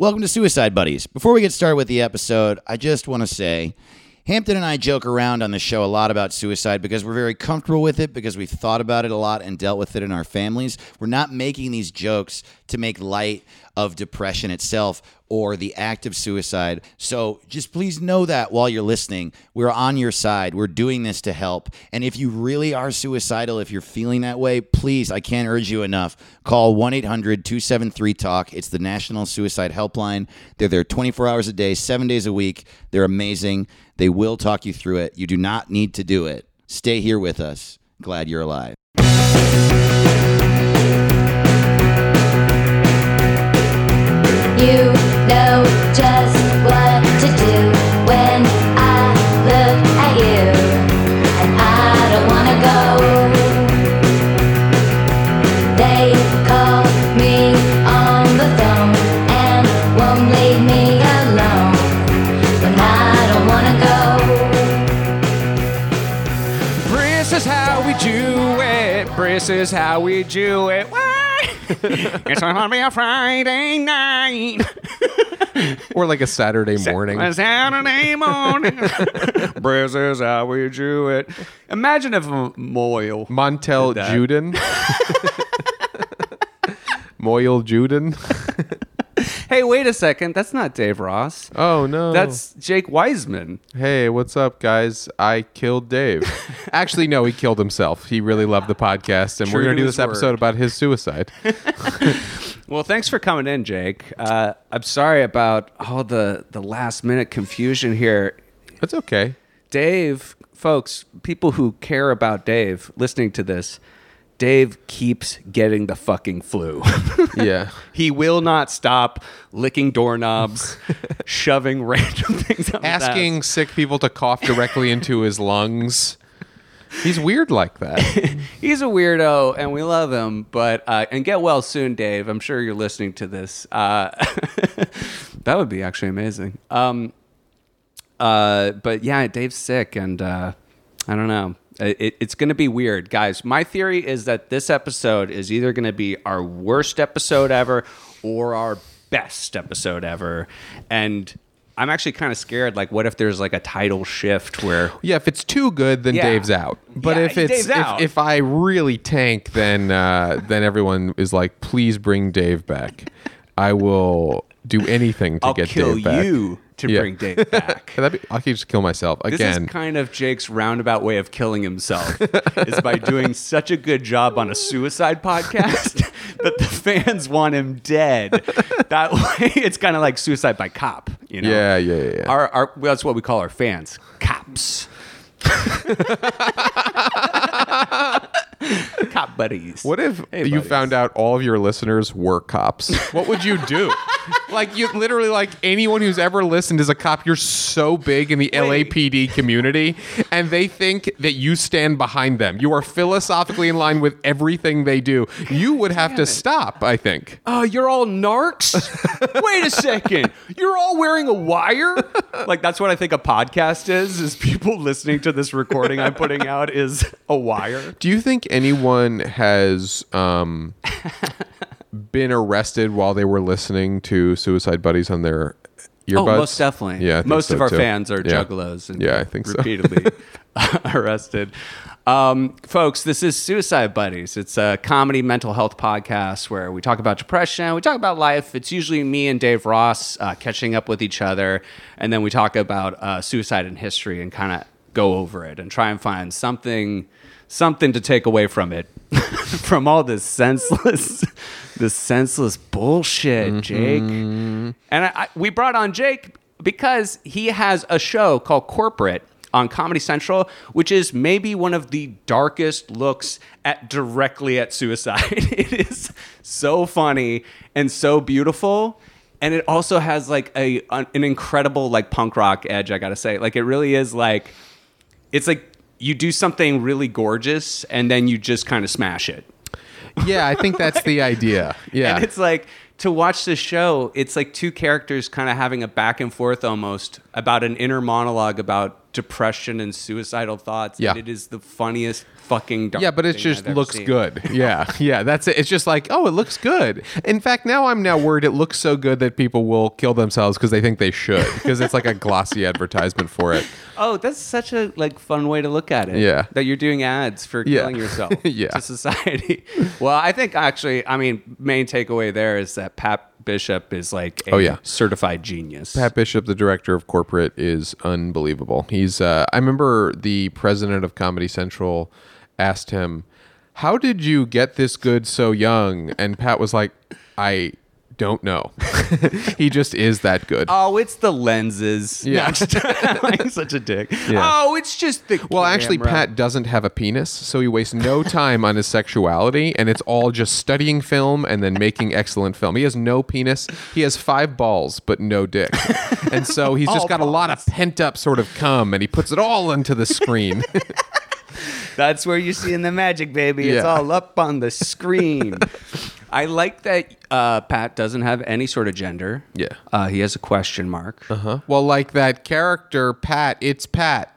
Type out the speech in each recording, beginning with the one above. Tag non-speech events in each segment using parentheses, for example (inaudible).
Welcome to Suicide Buddies. Before we get started with the episode, I just want to say Hampton and I joke around on the show a lot about suicide because we're very comfortable with it, because we've thought about it a lot and dealt with it in our families. We're not making these jokes to make light of depression itself or the act of suicide. So just please know that while you're listening, we're on your side. We're doing this to help. And if you really are suicidal, if you're feeling that way, please, I can't urge you enough. Call 1 800 273 TALK. It's the National Suicide Helpline. They're there 24 hours a day, seven days a week. They're amazing. They will talk you through it. You do not need to do it. Stay here with us. Glad you're alive. This is how we do it. This is how we do it. Why? (laughs) it's gonna be a Friday night. (laughs) or like a Saturday morning. A Saturday (laughs) morning. this is how we do it. Imagine if Moyle. Montel. Juden. Moyle Juden. Hey, wait a second. That's not Dave Ross. Oh no. That's Jake Weisman. Hey, what's up, guys? I killed Dave. (laughs) Actually, no, he killed himself. He really loved the podcast, and True we're gonna to do his this episode about his suicide. (laughs) (laughs) Well, thanks for coming in, Jake. Uh, I'm sorry about all the, the last minute confusion here. That's okay. Dave, folks, people who care about Dave listening to this, Dave keeps getting the fucking flu. (laughs) Yeah. he will not stop licking doorknobs, (laughs) shoving random things up. Asking sick people to cough directly into his lungs. He's weird like that. (laughs) He's a weirdo, and we love him. But uh, and get well soon, Dave. I'm sure you're listening to this. Uh, that would be actually amazing. Um, uh, but yeah, Dave's sick, and uh, I don't know. It, it's going to be weird, guys. My theory is that this episode is either going to be our worst episode ever or our best episode ever, and. I'm actually kind of scared. Like, what if there's like a title shift where Yeah, if it's too good, then Yeah. Dave's out. But Yeah, if it's if, if I really tank, then uh, then everyone is like, please bring Dave back. I will do anything to I'll get kill Dave back. you to Yeah. bring Dave back? (laughs) Be, I could just kill myself again. This is kind of Jake's roundabout way of killing himself is by (laughs) doing such a good job on a suicide podcast (laughs) that the fans want him dead. That way, it's kind of like suicide by cop. You know? Yeah, yeah, yeah, yeah. Our, our well, that's what we call our fans, cops. Cop buddies. What if Hey, you buddies. found out all of your listeners were cops? What would you do? Like you literally like anyone who's ever listened is a cop. You're so big in the LAPD community and they think that you stand behind them. You are philosophically in line with everything they do. You would have to stop, I think. Oh, you're all narcs? (laughs) Wait a second. You're all wearing a wire? Like that's what I think a podcast is, is people listening to this recording I'm putting out is a wire. Do you think anyone has um been arrested while they were listening to Suicide Buddies on their earbuds? Oh, most definitely. Yeah, most so, of our too. fans are Yeah. juggalos and Yeah, I think so. repeatedly (laughs) (laughs) arrested. Um, folks, this is Suicide Buddies. It's a comedy mental health podcast where we talk about depression, we talk about life. It's usually me and Dave Ross uh, catching up with each other, and then we talk about uh, suicide in history and kind of go over it and try and find something something to take away from it. (laughs) From all this senseless this senseless bullshit mm-hmm. jake. And I, I, we brought on jake because he has a show called corporate on comedy central which is maybe one of the darkest looks at directly at suicide. (laughs) It is so funny and so beautiful. And it also has like a an incredible like punk rock edge i gotta say. Like it really is like it's like you do something really gorgeous and then you just kind of smash it. Yeah, I think that's the (laughs) idea. Yeah. And it's like to watch this show, it's like two characters kind of having a back and forth almost about an inner monologue about depression and suicidal thoughts. Yeah. And it is the funniest fucking. Yeah, but it just looks seen. good. (laughs) Yeah, yeah, that's it. It's just like, oh, it looks good. In fact, now I'm now worried it looks so good that people will kill themselves because they think they should because it's like a glossy advertisement for it. Oh, that's such a like fun way to look at it. Yeah. that you're doing ads for Yeah. killing yourself. (laughs) Yeah. to society. (laughs) well, I think actually, I mean, main takeaway there is that Pat Bishop is like a Oh, yeah. certified genius. Pat Bishop, the director of corporate, is unbelievable. He's. Uh, I remember the president of Comedy Central asked him, "How did you get this good so young?" And Pat was like, "I don't know. (laughs) he just is that good." Oh, it's the lenses. Yeah. No, I'm just- like such a dick. (laughs) Yeah. Oh, it's just the. Well, actually, camera. Pat doesn't have a penis, so he wastes no time on his sexuality, and it's all just studying film and then making excellent film. He has no penis. He has five balls, but no dick. (laughs) And so he's just got a lot of pent up sort of cum, and he puts it all into the screen. That's where you're seeing the magic, baby. It's all up on the screen. I like that uh, Pat doesn't have any sort of gender. Yeah. Uh, he has a question mark. huh? Well, like that character, Pat, it's Pat.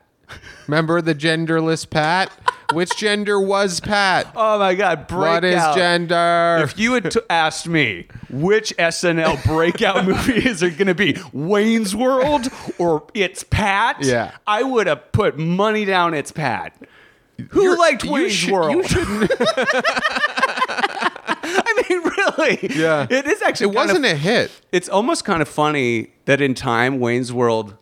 Remember the genderless Pat? Which gender was Pat? (laughs) Oh my God! Breakout. what is gender? If you had t- asked me which SNL breakout (laughs) movie is it going to be, Wayne's World or It's Pat? Yeah. I would have put money down It's Pat. Who liked you Wayne's World? you shouldn't- I (laughs) mean, (laughs) really? Yeah. It is actually. it wasn't a hit. it's almost kind of funny that in time Wayne's World,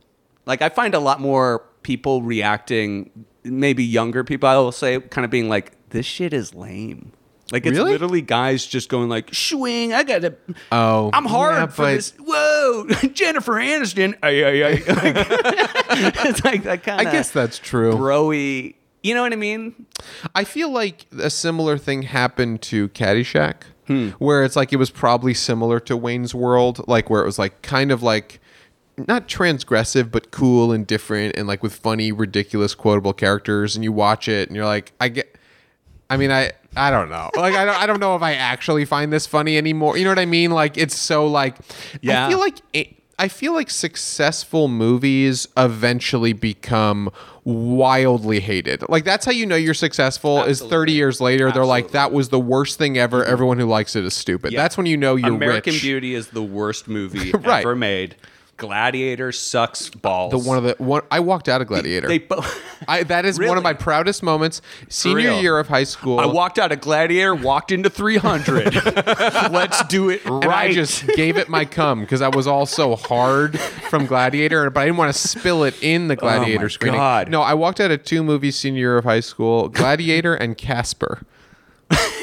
like I find a lot more people reacting, maybe younger people, I will say, kind of being like, "This shit is lame." Like it's Really? literally guys just going like, "Swing, I got to." Oh, I'm hard yeah, for this. Whoa, (laughs) Jennifer Aniston. Ay, ay, ay. (laughs) it's like that kind I guess that's true. broy. You know what I mean? I feel like a similar thing happened to Caddyshack, Hmm. where it's like it was probably similar to Wayne's World, like where it was like kind of like not transgressive but cool and different and like with funny, ridiculous, quotable characters, and you watch it and you're like, I get. I mean, I I don't know. Like I don't I don't know if I actually find this funny anymore. You know what I mean? Like it's so like Yeah. I feel like it, I feel like successful movies eventually become wildly hated. Like that's how you know you're successful is 30 years later they're like that was the worst thing ever. Mm-hmm. Everyone who likes it is stupid. Yeah. That's when you know you're American rich. Beauty is the worst movie (laughs) Right. ever made. Gladiator sucks balls. The one of the one I walked out of Gladiator. They both. I, that is one of my proudest moments. Senior year of high school. I walked out of Gladiator, walked into 300. (laughs) Let's do it right. and I just gave it my cum because I was all so hard from Gladiator, but I didn't want to spill it in the oh Gladiator Oh my screening. God. No, I walked out of two movies senior year of high school: Gladiator and Casper.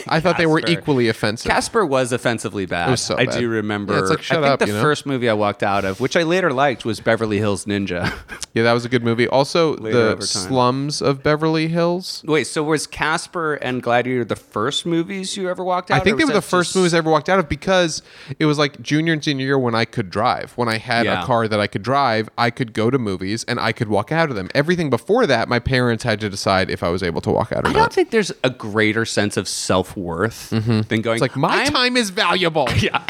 I thought they were equally offensive. Casper was offensively bad. was so I bad. do remember. Yeah, it's like, shut I think up, the you know? first movie I walked out of, which I later liked, was Beverly Hills Ninja. (laughs) yeah, that was a good movie. Also, (laughs) Later the slums of Beverly Hills. Wait, so was Casper and Gladiator the first movies you ever walked out? Of? I think they were the first just- movies I ever walked out of because it was like junior and senior year when I could drive. When I had Yeah. a car that I could drive, I could go to movies and I could walk out of them. Everything before that, my parents had to decide if I was able to walk out or I not. don't think there's a greater sense of self worth mm-hmm. than going. It's like my I'm, time is valuable. (laughs) Yeah,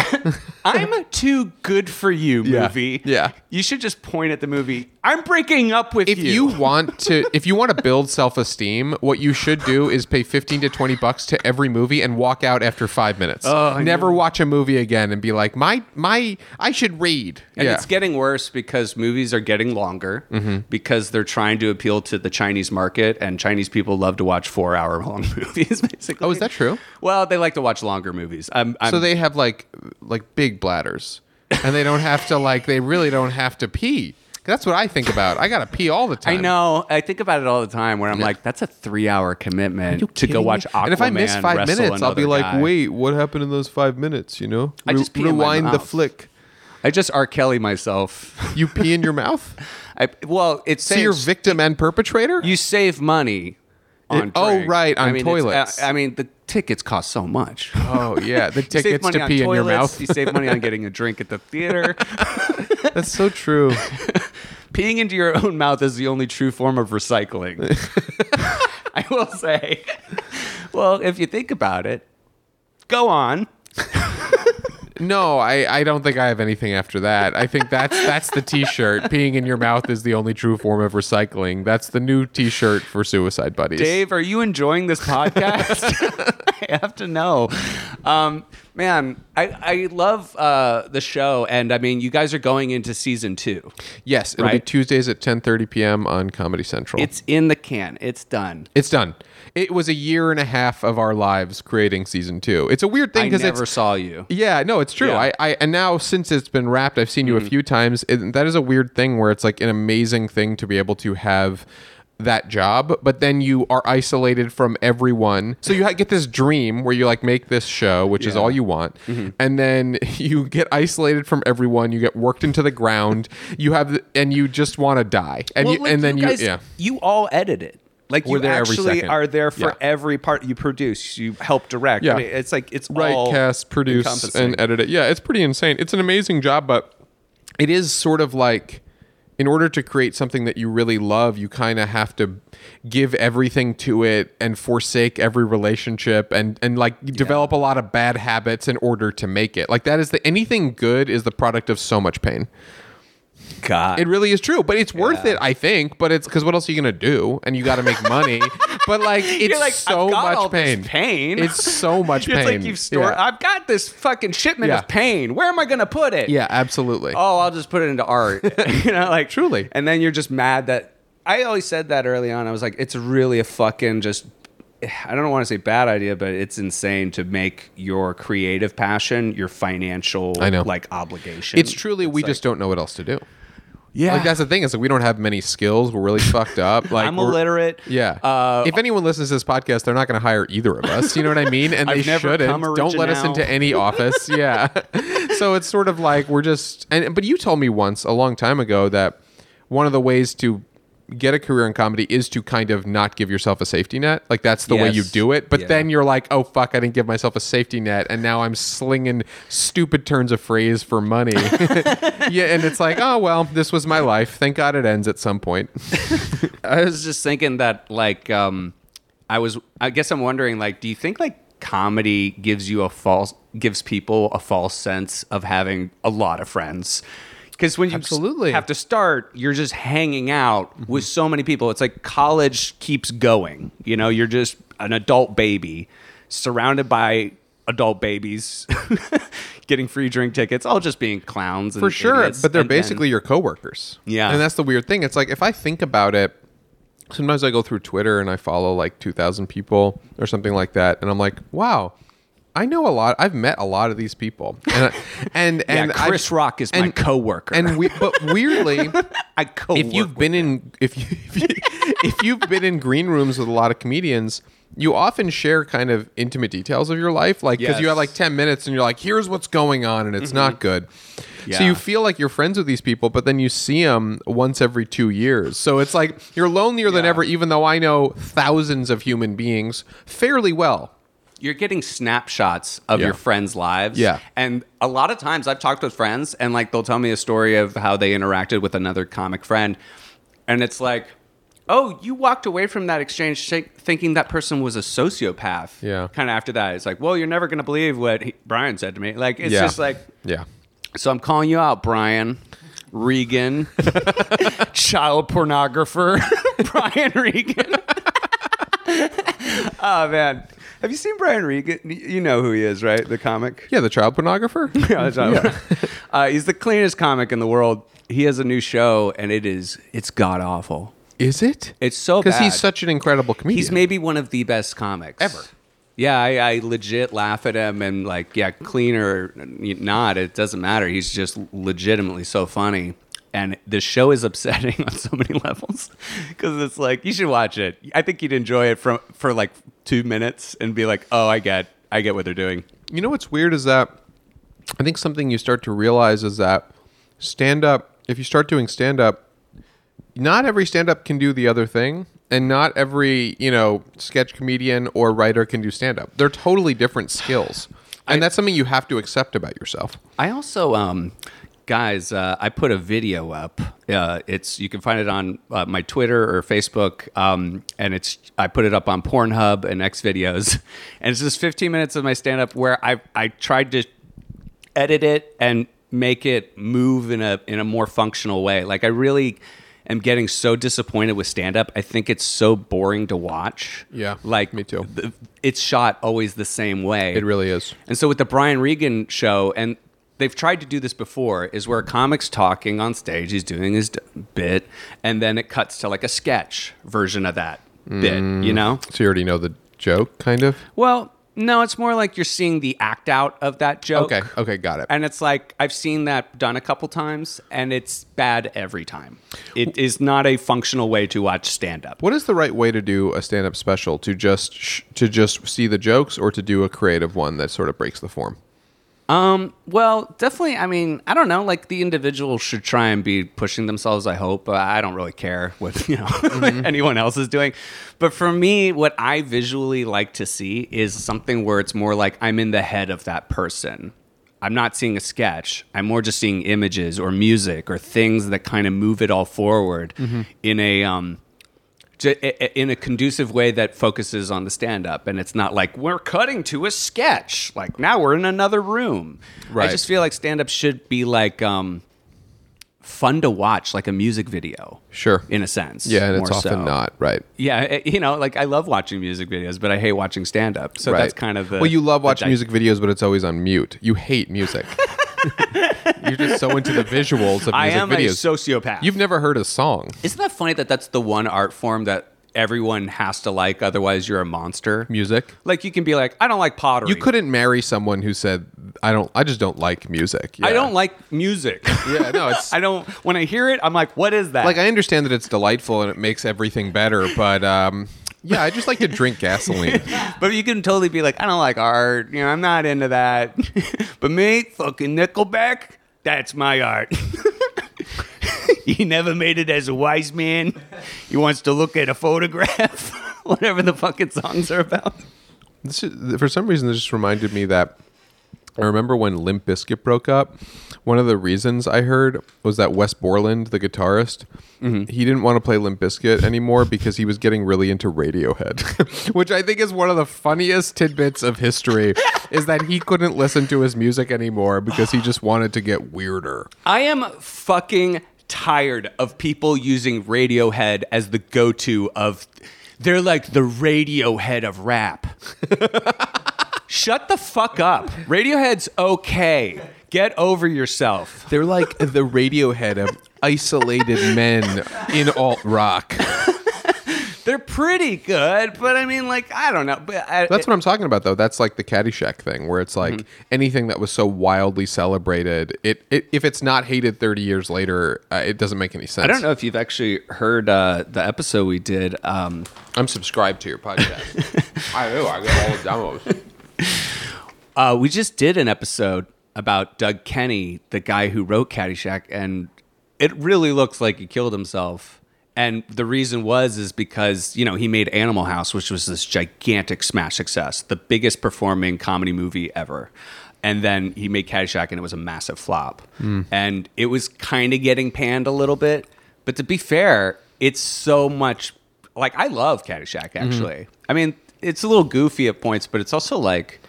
(laughs) I'm too good for you, Yeah. movie. Yeah. you should just point at the movie. I'm breaking up with If you (laughs) want to, if you want to build self-esteem, what you should do is pay fifteen to twenty bucks to every movie and walk out after five minutes. Oh, I Never watch a movie again and be like, my my, I should read. And yeah. it's getting worse because movies are getting longer Mm-hmm. because they're trying to appeal to the Chinese market, and Chinese people love to watch four-hour-long (laughs) movies. Basically, oh, is that true? Well, they like to watch longer movies. I'm, I'm, So they have like like big bladders, and they don't have to like they really don't have to pee. That's what I think about. I gotta pee all the time. I know. I think about it all the time. Where I'm like, that's a three-hour commitment to go watch? Aquaman. And if I miss five minutes, I'll be like, guy. wait, what happened in those five minutes? You know, I just pee in my rewind the mouth. flick. I just R. Kelly myself. You pee in your mouth. (laughs) I, well, it's So you're victim and perpetrator. you save money. On It- oh, right, on I mean, toilets. Uh, I mean, the tickets cost so much. oh yeah, (laughs) the tickets to pee in your mouth. You save money on getting a drink at the theater. (laughs) That's so true. (laughs) Peeing into your own mouth is the only true form of recycling. I will say. Well, if you think about it, go on. No, I, I don't think I have anything after that. I think that's that's the T-shirt. (laughs) Peeing in your mouth is the only true form of recycling. That's the new T-shirt for Suicide Buddies. Dave, are you enjoying this podcast? (laughs) (laughs) I have to know. Um, man, I, I love uh, the show. And I mean, you guys are going into season two. Yes, it'll be Tuesdays at 10:30 p.m. on Comedy Central. It's in the can, it's done. it's done. It was a year and a half of our lives creating season two. It's a weird thing because I never saw you. Yeah, no, it's true. Yeah. I, I and now since it's been wrapped, I've seen you a mm. few times. It, that is a weird thing where it's like an amazing thing to be able to have that job, but then you are isolated from everyone. So you get this dream where you like make this show, which is all you want, mm-hmm. and then (laughs) you get isolated from everyone. You get worked into the ground. You have, and you just want to die, and you, like, and then you, guys, yeah. you all edit it. Like We're you there every actually second. are there for Yeah. every part you produce. You help direct. Yeah. I mean, it's like it's write, all cast, produce, encompassing. and edit it. Yeah, it's pretty insane. It's an amazing job, but it is sort of like in order to create something that you really love, you kind of have to give everything to it and forsake every relationship and and like develop a lot of bad habits in order to make it. Like that is the anything good is the product of so much pain. God. It really is true, but it's worth Yeah. it, I think. But it's because what else are you gonna do? And you got to make money. but like, (laughs) it's like, so much pain. pain. It's so (laughs) much pain. It's like you've stored. Yeah. I've got this fucking shipment Yeah. of pain. Where am I going to put it? Yeah, absolutely. Oh, I'll just put it into art. (laughs) you know, like Truly. And then you're just mad that I always said that early on. I was like, it's really a fucking just. I don't want to say bad idea, but it's insane to make your creative passion your financial I know. like obligation. It's truly we like- just don't know what else to do. Yeah. Like that's the thing is that we don't have many skills. We're really fucked up. (laughs) Like I'm illiterate. Yeah. Uh, if anyone listens to this podcast, they're not going to hire either of us. You know what I mean? And (laughs) they I've never shouldn't. Don't let us into any office. (laughs) Yeah. so it's sort of like we're just. And but you told me once a long time ago that one of the ways to get a career in comedy is to kind of not give yourself a safety net. Like that's the way you do it. But Yeah. then you're like, oh fuck, I didn't give myself a safety net, and now I'm slinging stupid turns of phrase for money. (laughs) yeah, and it's like, oh well, this was my life. Thank God it ends at some point. (laughs) I was just thinking that like um I was I guess I'm wondering like do you think like comedy gives you a false gives people a false sense of having a lot of friends? Because when you Absolutely. have to start, you're just hanging out mm-hmm. with so many people. It's like college keeps going. You know, you're just an adult baby surrounded by adult babies (laughs) getting free drink tickets, all just being clowns. And For sure, but they're And basically your coworkers. Yeah. and that's the weird thing. It's like if I think about it, sometimes I go through Twitter and I follow like two thousand people or something like that, and I'm like, wow. I know a lot. I've met a lot of these people, and I- (laughs) and Yeah, and I've- Chris Rock is my and- coworker. And we, but (laughs) weirdly, I co if you've been in if you (laughs) if, you if you've been in green rooms with a lot of comedians you often share kind of intimate details of your life like because you have like 10 minutes and you're like here's what's going on and it's not mm-hmm. good. So you feel like you're friends with these people but then you see them once every two years. So it's like you're lonelier than ever even though i know thousands of human beings fairly well you're getting snapshots of Yeah. your friends' lives. Yeah. And a lot of times I've talked with friends and like they'll tell me a story of how they interacted with another comic friend. And it's like, oh, you walked away from that exchange thinking that person was a sociopath. Yeah. Kind of after that. It's like, well, you're never going to believe what he, Brian said to me. Like, it's Yeah. just like, yeah so I'm calling you out, Brian. Regan, (laughs) child pornographer, (laughs) Brian Regan. (laughs) oh man, have you seen Brian Regan? You know who he is, right? The comic. yeah the child pornographer (laughs) Yeah, right. (laughs) Uh, he's the cleanest comic in the world. He has a new show, and it is it's god awful. is it It's so because he's such an incredible comedian He's maybe one of the best comics Ever. Yeah, I, I legit laugh at him, and like, yeah, clean or not, it doesn't matter. He's just legitimately so funny, and the show is (laughs) upsetting on so many levels because it's like you should watch it. I think you'd enjoy it from for like two minutes and be like, oh, I get, I get what they're doing. You know what's weird is that I think something you start to realize is that stand up, if you start doing stand up, not every stand up can do the other thing. And not every, you know, sketch comedian or writer can do stand up. They're totally different skills. (sighs) And that's something you have to accept about yourself. I also, um, guys, uh, I put a video up. Uh, it's you can find it on uh, my Twitter or Facebook, um, and it's I put it up on Pornhub and X videos, (laughs) and it's just 15 minutes of my stand up where I I tried to edit it and make it move in a in a more functional way. Like I really am getting so disappointed with stand up. I think it's so boring to watch. Yeah, Like me too. the- it's shot always the same way. It really is. And so with the Brian Regan show, and they've tried to do this before, is where a comic's talking on stage, he's doing his bit, and then it cuts to like a sketch version of that bit, you mm. know? So you already know the joke, kind of. Well, no, it's more like you're seeing the act out of that joke. Okay. Okay. Got it. And it's like I've seen that done a couple times, and it's bad every time. It is not a functional way to watch stand up. What is the right way to do a stand-up special? To just sh- to just see the jokes, or to do a creative one that sort of breaks the form? Um, well, definitely. I mean, I don't know. Like the individual should try and be pushing themselves. I hope. Uh, I don't really care what (laughs) you know anyone else is doing, but for me, what I visually like to see is something where it's more like I'm in the head of that person. I'm not seeing a sketch. I'm more just seeing images or music or things that kind of move it all forward in a um, j- i- i- in a conducive way that focuses on the stand up and it's not like we're cutting to a sketch like now we're in another room i just feel like stand up should be like um fun to watch like a music video Sure. in a sense Yeah, and it's often so. not right. yeah eh, you know like i love watching music videos but i hate watching stand up so right. that's kind of the well, you love watching di- music videos, but it's always on mute. You hate music. (laughs) (laughs) You're just so into the visuals of music i am videos. a sociopath You've never heard a song. isn't that funny that that's the one art form that everyone has to like otherwise you're a monster Music. like you can be like i don't like pottery You couldn't marry someone who said, "I don't. I just don't like music." I don't like music. (laughs) Yeah, no, it's (laughs) I don't. When I hear it, I'm like, "What is that?" like I understand that it's delightful and it makes everything better, but um, yeah, I just like to drink gasoline. (laughs) but you can totally be like, "I don't like art. You know, I'm not into that." (laughs) but me, fucking Nickelback, that's my art. (laughs) he never made it as a wise man. He wants to look at a photograph, whatever the fucking songs are about. This is, for some reason, this just reminded me that I remember when Limp Bizkit broke up. One of the reasons I heard was that Wes Borland, the guitarist, mm-hmm. he didn't want to play Limp Bizkit anymore because he was getting really into Radiohead, (laughs) which I think is one of the funniest tidbits of history. is that he couldn't listen to his music anymore because he just wanted to get weirder. I am fucking tired of people using Radiohead as the go-to of they're like the Radiohead of rap. (laughs) Shut the fuck up. Radiohead's okay. Get over yourself. They're like the Radiohead of isolated men in alt rock. They're pretty good, but I mean like I don't know, but I, That's what I'm talking about, though. That's like the Caddyshack thing, where it's like Mm-hmm. anything that was so wildly celebrated, it, it if it's not hated 30 years later, uh, it doesn't make any sense. I don't know if you've actually heard uh, the episode we did um, I'm subscribed to your podcast. (laughs) I do. I get all the demos. Uh, we just did an episode about Doug Kenney, the guy who wrote Caddyshack, and it really looks like he killed himself. And the reason was is because you know he made Animal House, which was this gigantic smash success, the biggest performing comedy movie ever. And then he made Caddyshack, and it was a massive flop. And it was kind of getting panned a little bit. But to be fair, it's so much like I love Caddyshack. Actually, I mean, it's a little goofy at points, but it's also like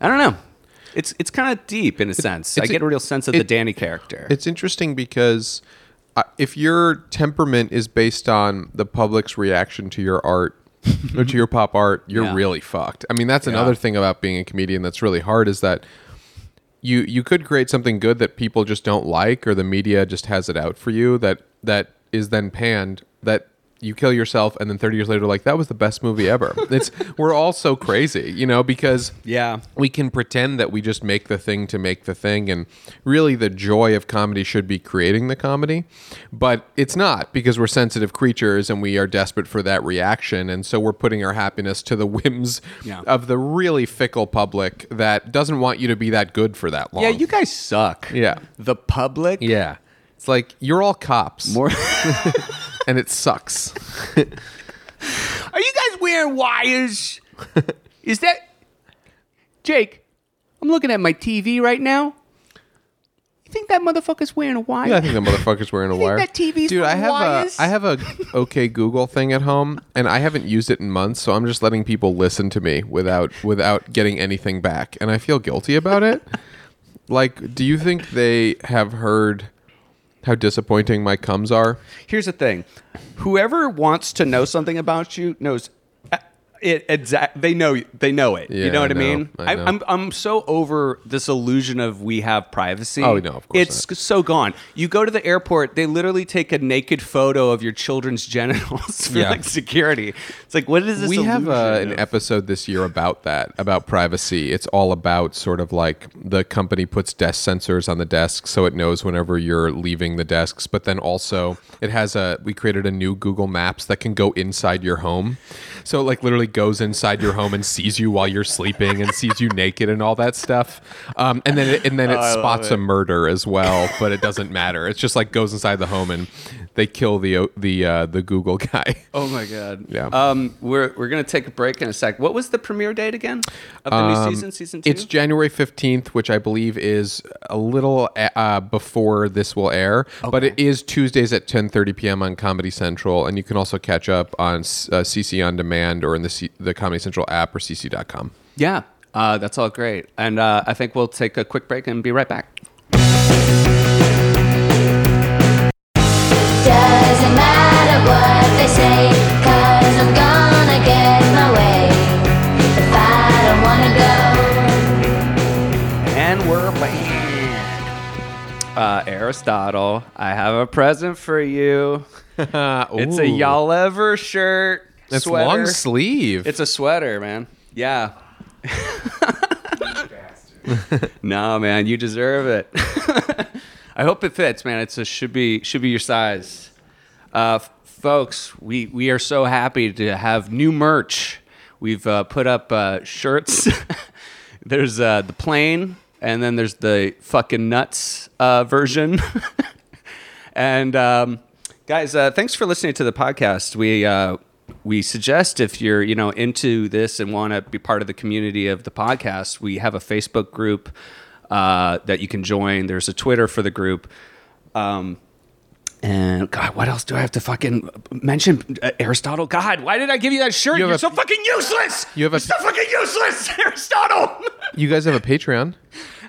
I don't know. It's it's kind of deep in a sense. I get a real sense of the Danny character. It's interesting because uh, if your temperament is based on the public's reaction to your art or to your pop art, you're Yeah. really fucked. I mean, that's another thing about being a comedian that's really hard is that you you could create something good that people just don't like or the media just has it out for you that that is then panned that you kill yourself and then 30 years later like that was the best movie ever. (laughs) It's we're all so crazy, you know, because yeah. we can pretend that we just make the thing to make the thing and really the joy of comedy should be creating the comedy but it's not because we're sensitive creatures and we are desperate for that reaction and so we're putting our happiness to the (laughs) whims Yeah. of the really fickle public that doesn't want you to be that good for that long Yeah, you guys suck. Yeah. The public. yeah it's like you're all cops More. (laughs) and it sucks Are you guys wearing wires? Is that Jake? I'm looking at my TV right now. You think that motherfucker's wearing a wire? Yeah, I think the motherfucker's wearing a wire. that TV's Dude, I have wires? a I have a OK Google thing at home, and I haven't used it in months, so I'm just letting people listen to me without without getting anything back, and I feel guilty about it. Like, do you think they have heard how disappointing my cums are? Here's the thing: whoever wants to know something about you knows it. Exact. They know. They know it. you know what I, I mean? I know. I'm. I'm so over this illusion of we have privacy. Oh, no, of course It's so gone. You go to the airport, they literally take a naked photo of your children's (laughs) genitals for Yeah. like security. It's like, what is this? we have uh, illusion an episode this year about that about privacy it's all about sort of like the company puts desk sensors on the desk so it knows whenever you're leaving the desks but then also it has a we created a new google maps that can go inside your home so like literally goes inside your home and sees you while you're sleeping and sees you naked and all that stuff um, and then it, and then it love spots it. a murder as well but it doesn't matter it's just like goes inside the home and they kill the the uh, the google (laughs) guy Oh my god. Yeah. Um, we're we're gonna take a break in a sec. What was the premiere date again of the new season? Season two. Um, It's January 15th, which I believe is a little uh, before this will air, but it is Tuesdays at 10:30 p.m. on Comedy Central, and you can also catch up on uh, CC on demand or in the C- the Comedy Central app or cc.com. yeah. Uh, that's all great. And uh, I think we'll take a quick break and be right back. Uh, Aristotle, I have a present for you. (laughs) It's a y'all ever shirt. It's sweater. long sleeve. It's a sweater, man. Yeah. (laughs) no, man, you deserve it. (laughs) I hope it fits, man. It should be should be your size. Uh, f- folks, we we are so happy to have new merch. We've uh, put up uh, shirts. (laughs) there's uh, the plane, and then there's the fucking nuts uh, version. (laughs) And um, guys, uh, thanks for listening to the podcast. We uh, we suggest if you're you know into this and want to be part of the community of the podcast, we have a Facebook group that you can join. There's a Twitter for the group. Um, and God, what else do I have to fucking mention? Uh, Aristotle. God, why did I give you that shirt? You have You are a- so fucking useless. You have a- You're so fucking useless, (laughs) Aristotle. you guys have a Patreon.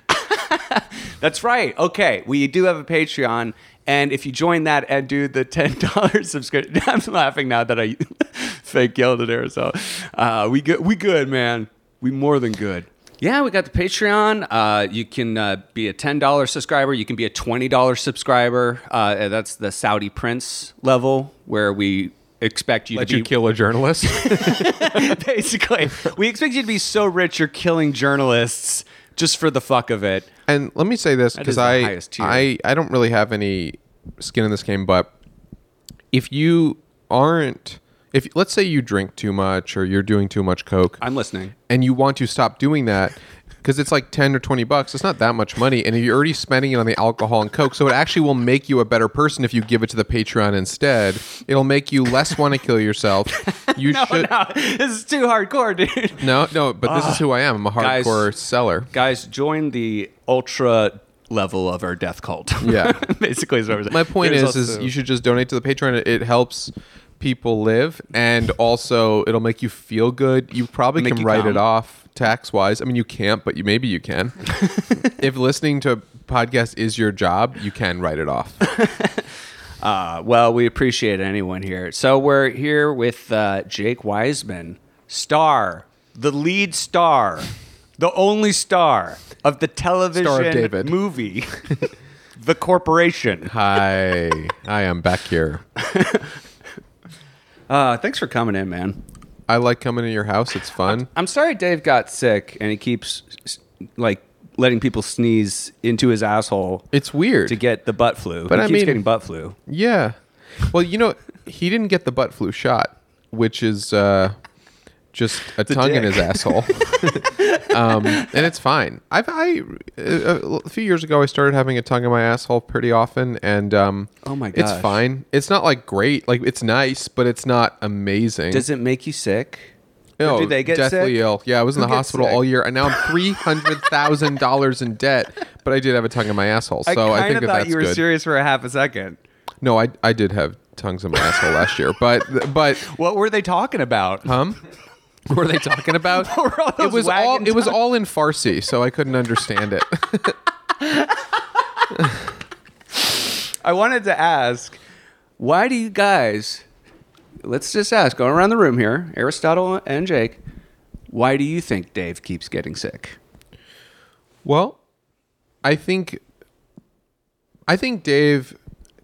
(laughs) That's right. Okay, we do have a Patreon, and if you join that and do the (laughs) ten dollars subscription, I'm laughing now that I fake yelled at. So uh, we good. We good, man. We more than good. Yeah, we got the Patreon. Uh, you can uh, be a ten dollar subscriber. You can be a twenty dollar subscriber. Uh, that's the Saudi Prince level, where we expect you Let to you be kill a journalist. (laughs) basically. We expect you to be so rich you're killing journalists just for the fuck of it. And let me say this is because the I, highest tier. I I don't really have any skin in this game, but if you aren't, if let's say you drink too much or you're doing too much coke, I'm listening. and you want to stop doing that because it's like 10 or 20 bucks it's not that much money and you're already spending it on the alcohol and coke so it actually will make you a better person if you give it to the patreon instead it'll make you less want to kill yourself (laughs) you should no, this is too hardcore, dude. no no but this is who i am i'm a Guys- hardcore seller Guys, join the ultra level of our death cult. Yeah. (laughs) basically is what we're saying. my point There's is is also- you should just donate to the patreon it, it helps people live and also it'll make you feel good you probably Make can you write calm. it off tax wise i mean you can't but you maybe you can (laughs) if listening to a podcast is your job you can write it off (laughs) Uh, well, we appreciate anyone here. So we're here with uh, Jake Weisman, star, the lead star, the only star of the television David. movie, (laughs) The Corporation. Hi, hi, I'm back here. Uh, thanks for coming in, man. I like coming to your house. It's fun. I'm sorry Dave got sick and he keeps like letting people sneeze into his asshole It's weird. to get the butt flu. But he I keeps mean- getting butt flu. yeah. Well, you know, he didn't get the butt flu shot, which is uh, just a tongue in his asshole, (laughs) um, and it's fine. I've I uh, few years ago I started having a tongue in my asshole pretty often, and um, Oh my it's fine. It's not like great, like it's nice, but it's not amazing. Does it make you sick? No, Or do they get deathly sick? ill. Yeah, I was in Who the hospital sick? all year, and now I'm three hundred thousand dollars in debt. But I did have a tongue in my asshole, so I, I think that thought that's you were good. serious for a half a second. No, I I did have tongues in my asshole last year, but but (laughs) What were they talking about? um, what were they talking about? (laughs) It was all it was all in Farsi, so I couldn't understand it. (laughs) I wanted to ask, why do you guys? Let's just ask, going around the room here, Aristotle and Jake. Why do you think Dave keeps getting sick? Well, I think I think Dave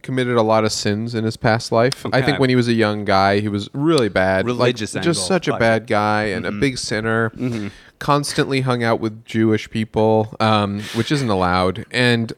committed a lot of sins in his past life. I think when he was a young guy, he was really bad, Religious like, just such a bad guy and a big sinner. Constantly hung out with Jewish people, um, which isn't allowed, and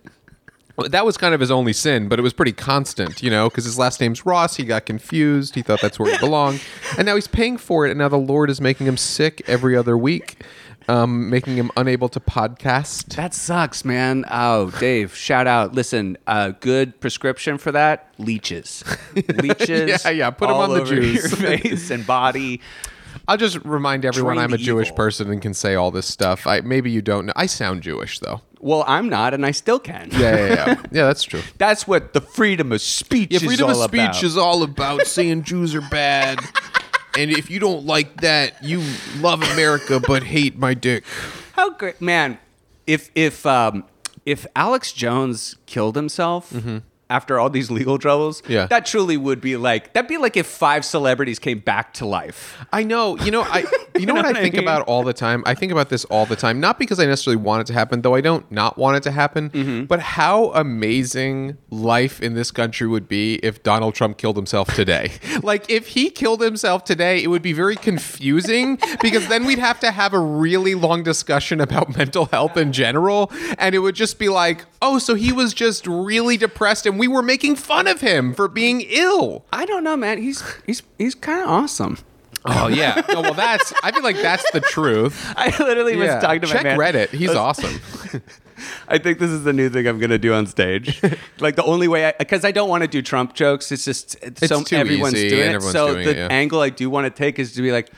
that was kind of his only sin, but it was pretty constant, you know, because his last name's Ross. He got confused. He thought that's where he belonged. And now he's paying for it. And now the Lord is making him sick every other week, um, making him unable to podcast. That sucks, man. Oh, Dave, shout out. Listen, a good prescription for that: leeches. (laughs) Leeches. Yeah, yeah, Put them on the your (laughs) face and body. I'll just remind everyone I'm a Jewish person and can say all this stuff. I maybe you don't know. I sound Jewish though. Well, I'm not, and I still can. Yeah, yeah, yeah. (laughs) yeah, that's true. That's what the freedom of speech Yeah, is freedom of speech about. is all about saying Jews are bad. And if you don't like that, you love America but hate my dick. How great, man! If if um if Alex Jones killed himself after all these legal troubles. Yeah. that truly would be like that'd be like if five celebrities came back to life. I know. You know, I you (laughs) know, know what I I think mean? about all the time? I think about this all the time. Not because I necessarily want it to happen, though I don't not want it to happen, Mm-hmm. but how amazing life in this country would be if Donald Trump killed himself today. (laughs) like if he killed himself today, it would be very confusing because then we'd have to have a really long discussion about (laughs) mental health in general and it would just be like, "Oh, so he was just really depressed and we were making fun of him for being ill." I don't know, man. He's he's he's kind of awesome. Oh yeah. No, well that's I feel like that's the truth. (laughs) I literally was Yeah. talking to Check my man. Reddit. He's awesome. (laughs) I think this is the new thing I'm gonna do on stage. (laughs) like the only way, because I, don't want to do Trump jokes. It's just it's, It's so too everyone's easy doing and it. everyone's so doing the it, yeah. angle I do want to take is to be like,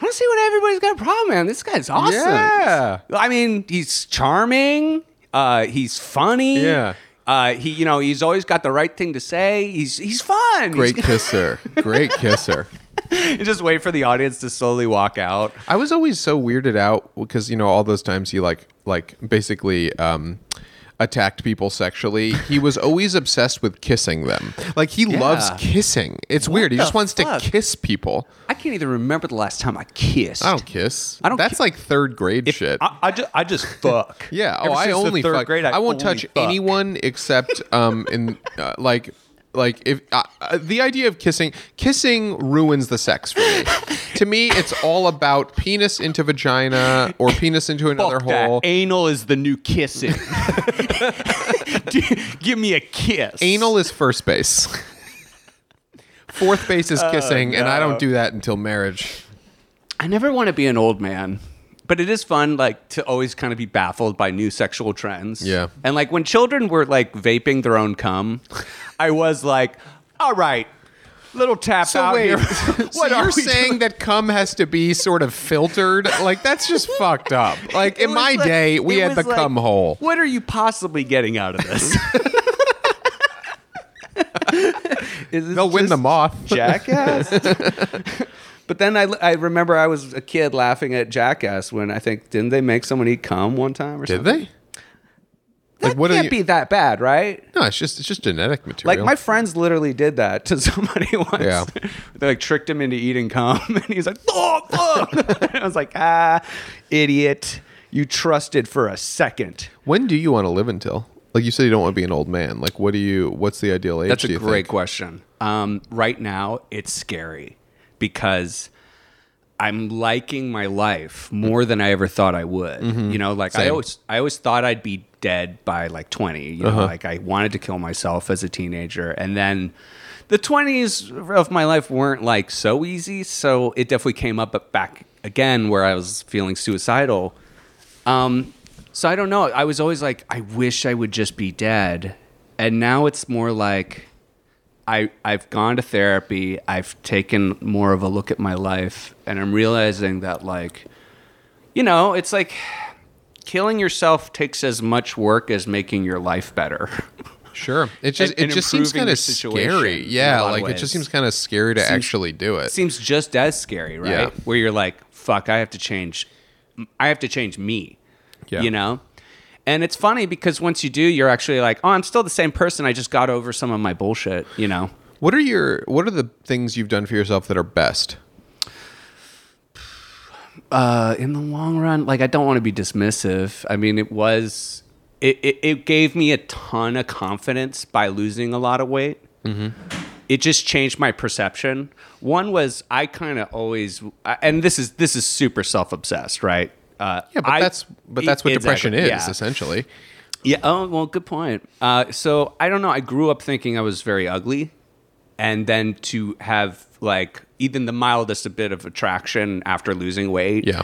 I don't see what everybody's got a problem, man. This guy's awesome. Yeah. I mean, he's charming. Uh, he's funny. Yeah. Uh, he, you know, he's always got the right thing to say. He's he's fun. Great He's- kisser. (laughs) Great kisser. you just wait for the audience to slowly walk out. I was always so weirded out because you know all those times he like like basically um attacked people sexually. He was (laughs) always obsessed with kissing them. Like he loves kissing. It's weird. He just wants fuck? to kiss people. I can't even remember the last time I kissed. I don't kiss. I don't That's ki- like third grade shit. I, I just I just (laughs) fuck. Yeah. Ever Oh, I only third fuck. grade. I, won't touch fuck. anyone (laughs) except um in uh, like like if uh, uh, the idea of kissing kissing ruins the sex for me. To me, it's all about penis into vagina or penis into another Fuck that. hole. Anal is the new kissing. (laughs) Give me a kiss. Anal is first base. Fourth base is oh, kissing, and I don't do that until marriage. I never want to be an old man. But it is fun, like, to always kind of be baffled by new sexual trends. Yeah. And like when children were like vaping their own cum, I was like, all right, little tap So out wait, here. (laughs) so are you're saying doing? that cum has to be sort of filtered? Like that's just (laughs) fucked up. Like It in my like- day, we had the like, cum hole. What are you possibly getting out of this? (laughs) Is this They'll win the moth. Jackass. but then I, I remember I was a kid laughing at Jackass when I think didn't they make someone eat cum one time or Did something? they? That Like what can't you? be that bad, right? no, it's just it's just genetic material. Like my friends literally did that to (laughs) somebody once. Yeah. (laughs) they like tricked him into eating cum, (laughs) and he's like, "Oh fuck!" I was like, "Ah, idiot! You trusted for a second. when do you want to live until? Like you said, you don't want to be an old man. Like what do you? What's the ideal age? That's a great think? question. Um, right now, it's scary because I'm liking my life more than I ever thought I would. You know, like I Mm-hmm. Always, I always thought I'd be dead by like 20. You know, Uh-huh. like I wanted to kill myself as a teenager, and then the 20s of my life weren't like so easy. So it definitely came up back again where I was feeling suicidal. Um, so I don't know. I was always like, I wish I would just be dead. And now it's more like I I've gone to therapy. I've taken more of a look at my life, and I'm realizing that like, you know, it's like killing yourself takes as much work as making your life better. (laughs) Sure. It just And- and it just seems kind of scary. Yeah, like it just seems kind of scary to actually do it. seems just as scary, right? Yeah. Where you're like, fuck, I have to change. I have to change me. Yeah. You know? And it's funny because once you do, you're actually like, oh, I'm still the same person. I just got over some of my bullshit, you know? What are your What are the things you've done for yourself that are best? Uh, in the long run, like I don't want to be dismissive. I mean, it was it, it, it gave me a ton of confidence by losing a lot of weight. Mm-hmm. It just changed my perception. One was I kind of always, and this is this is super self obsessed, right? Uh, Yeah, but I- that's but that's what Exactly, depression is yeah. essentially. Yeah. Oh, well, good point. Uh, so I don't know. I grew up thinking I was very ugly, and then to have like even the mildest a bit of attraction after losing weight. Yeah.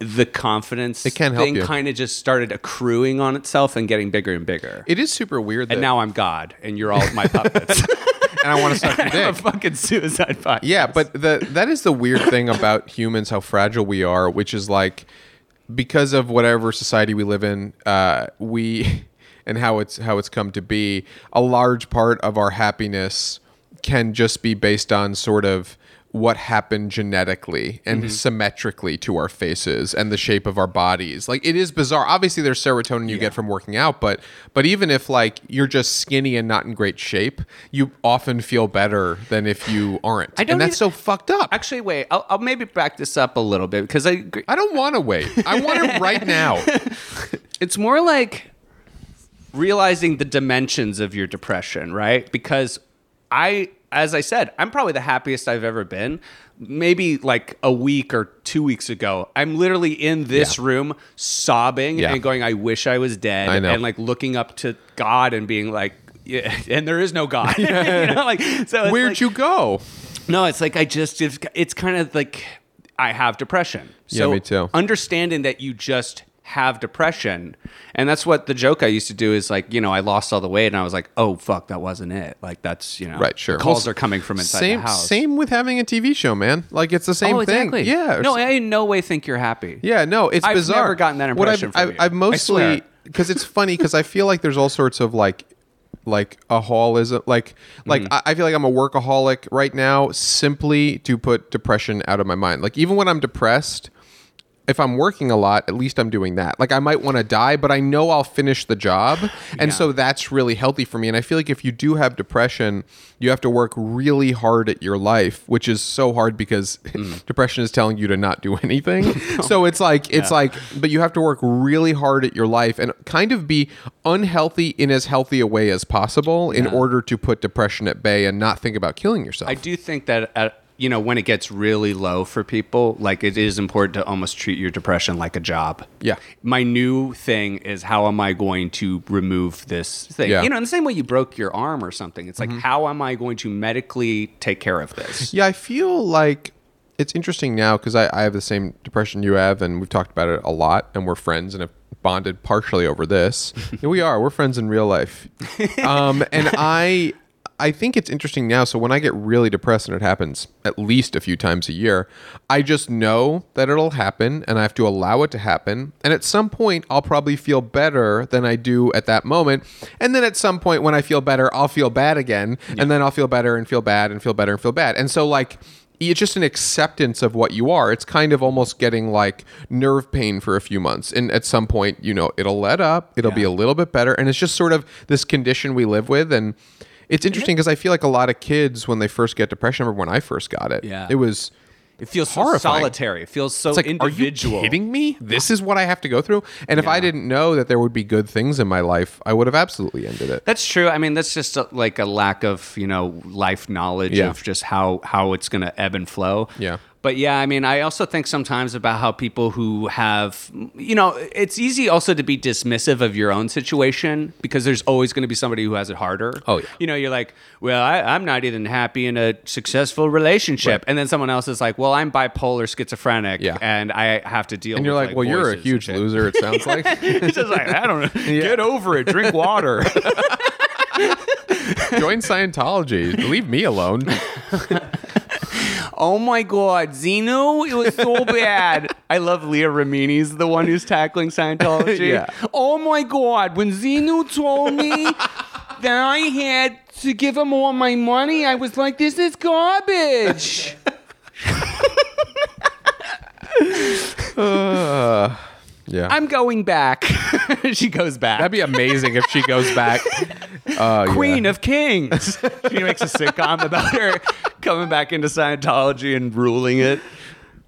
The confidence It can help thing kind of just started accruing on itself and getting bigger and bigger. It is super weird. That, and now I'm God, and you're all my puppets. (laughs) and I want to suck (laughs) your I'm a fucking suicide podcast. Yeah, but the that is the weird thing about humans, how fragile we are, which is like because of whatever society we live in, uh, we (laughs) and how it's how it's come to be, a large part of our happiness can just be based on sort of what happened genetically and mm-hmm. symmetrically to our faces and the shape of our bodies. Like it is bizarre. Obviously there's serotonin you get from working out, but but even if like you're just skinny and not in great shape, you often feel better than if you (sighs) aren't. I don't and that's even- so fucked up. Actually, wait. I'll, I'll maybe back this up a little bit because I agree. I don't want to wait. I want it right (laughs) now. (laughs) it's more like realizing the dimensions of your depression, right? Because I, as I said, I'm probably the happiest I've ever been. Maybe like a week or two weeks ago, I'm literally in this Yeah. room sobbing Yeah. and going, I wish I was dead. I know. And like looking up to God and being like, yeah, and there is no God. (laughs) you know, like, so Where'd like- you go? no, it's like I just it's, it's kind of like I have depression. Yeah, So me too. Understanding that you just have depression, and that's what the joke I used to do is like you know I lost all the weight and I was like oh fuck that wasn't it like that's you know Right, sure. calls Well, are coming from inside same, the house. Same with having a TV show, man. Like it's the same oh, thing. exactly. Yeah. No, I in no way think you're happy. Yeah, no, it's bizarre. I've bizarre. never gotten that What impression I've, from I've, you. I've mostly because it's funny because I feel like there's all sorts of like like a holism like like Mm-hmm. I, I feel like I'm a workaholic right now simply to put depression out of my mind. Like even when I'm depressed, if I'm working a lot, at least I'm doing that. Like I might want to die, but I know I'll finish the job. And Yeah. so that's really healthy for me. And I feel like if you do have depression, you have to work really hard at your life, which is so hard because Mm. (laughs) depression is telling you to not do (laughs) anything. (laughs) so it's like it's like but you have to work really hard at your life and kind of be unhealthy in as healthy a way as possible in order to put depression at bay and not think about killing yourself. I do think that at, you know when it gets really low for people, like it is important to almost treat your depression like a job. Yeah. My new thing is how am I going to remove this thing? Yeah. You know, in the same way you broke your arm or something. It's like how am I going to medically take care of this? Yeah, I feel like it's interesting now because I, I have the same depression you have, and we've talked about it a lot, and we're friends and have bonded partially over this. (laughs) Yeah, we are. We're friends in real life. Um, and (laughs) I. I think it's interesting now. So when I get really depressed, and it happens at least a few times a year, I just know that it'll happen, and I have to allow it to happen. And at some point, I'll probably feel better than I do at that moment. And then at some point, when I feel better, I'll feel bad again, and then I'll feel better and feel bad and feel better and feel bad. And so like it's just an acceptance of what you are. It's kind of almost getting like nerve pain for a few months. And at some point, you know, it'll let up, it'll be a little bit better. And it's just sort of this condition we live with. And it's interesting because I feel like a lot of kids, when they first get depression, I remember when I first got it, Yeah. it was. It feels so solitary. It feels so It's like, individual. are you kidding me? This is what I have to go through. And if I didn't know that there would be good things in my life, I would have absolutely ended it. That's true. I mean, that's just a, like a lack of you know life knowledge Yeah. of just how how it's going to ebb and flow. Yeah. But yeah, I mean, I also think sometimes about how people who have, you know, it's easy also to be dismissive of your own situation because there's always going to be somebody who has it harder. Oh, yeah. You know, you're like, well, I, I'm not even happy in a successful relationship, Right. and then someone else is like, well, I'm bipolar, schizophrenic, Yeah. and I have to deal. And you're with, like, well, you're a huge loser, it sounds like. (laughs) It's just like I don't know. (laughs) Get over it. Drink water. (laughs) Join Scientology. Leave me alone. Oh my god, Zeno, it was so (laughs) bad. I love Leah Remini's the one who's tackling Scientology. Yeah. Oh my god, when Zeno told me (laughs) that I had to give him all my money, I was like, this is garbage. (laughs) Uh. Yeah. I'm going back. (laughs) she goes back. That'd be amazing if she goes back. (laughs) Uh, Queen yeah. of Kings. (laughs) she makes a sitcom about her coming back into Scientology and ruling it.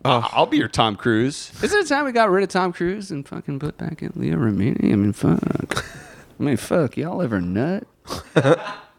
Uh, I'll be your Tom Cruise. Isn't it time we got rid of Tom Cruise and fucking put back in Leah Remini? I mean, fuck. I mean, fuck. Y'all ever nut?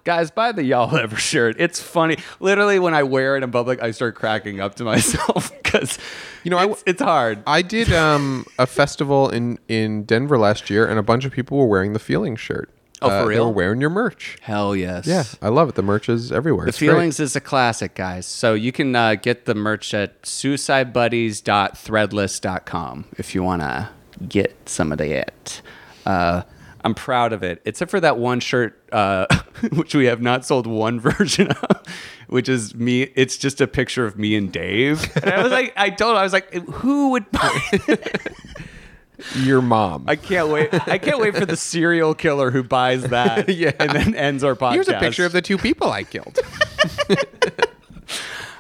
Guys, buy the y'all ever shirt. It's funny. Literally, when I wear it in public, I start cracking up to myself (laughs) because You know, I- it's, it's hard. I did um, a festival in, in Denver last year, and a bunch of people were wearing the Feeling shirt. Oh, for Uh, They real? were wearing your merch. Hell yes. Yeah, I love it. The merch is everywhere. The It's great. Feelings is a classic, guys. So you can uh, get the merch at suicidebuddies.threadless.com if you want to get some of that. Uh, I'm proud of it, except for that one shirt, uh, (laughs) which we have not sold one (laughs) version of, which is me. It's just a picture of me and Dave. (laughs) And I was like, I told him, I was like, who would buy it? Your mom. I can't wait. I can't wait for the serial killer who buys that Yeah. and then ends our podcast. Here's a picture of the two people I killed.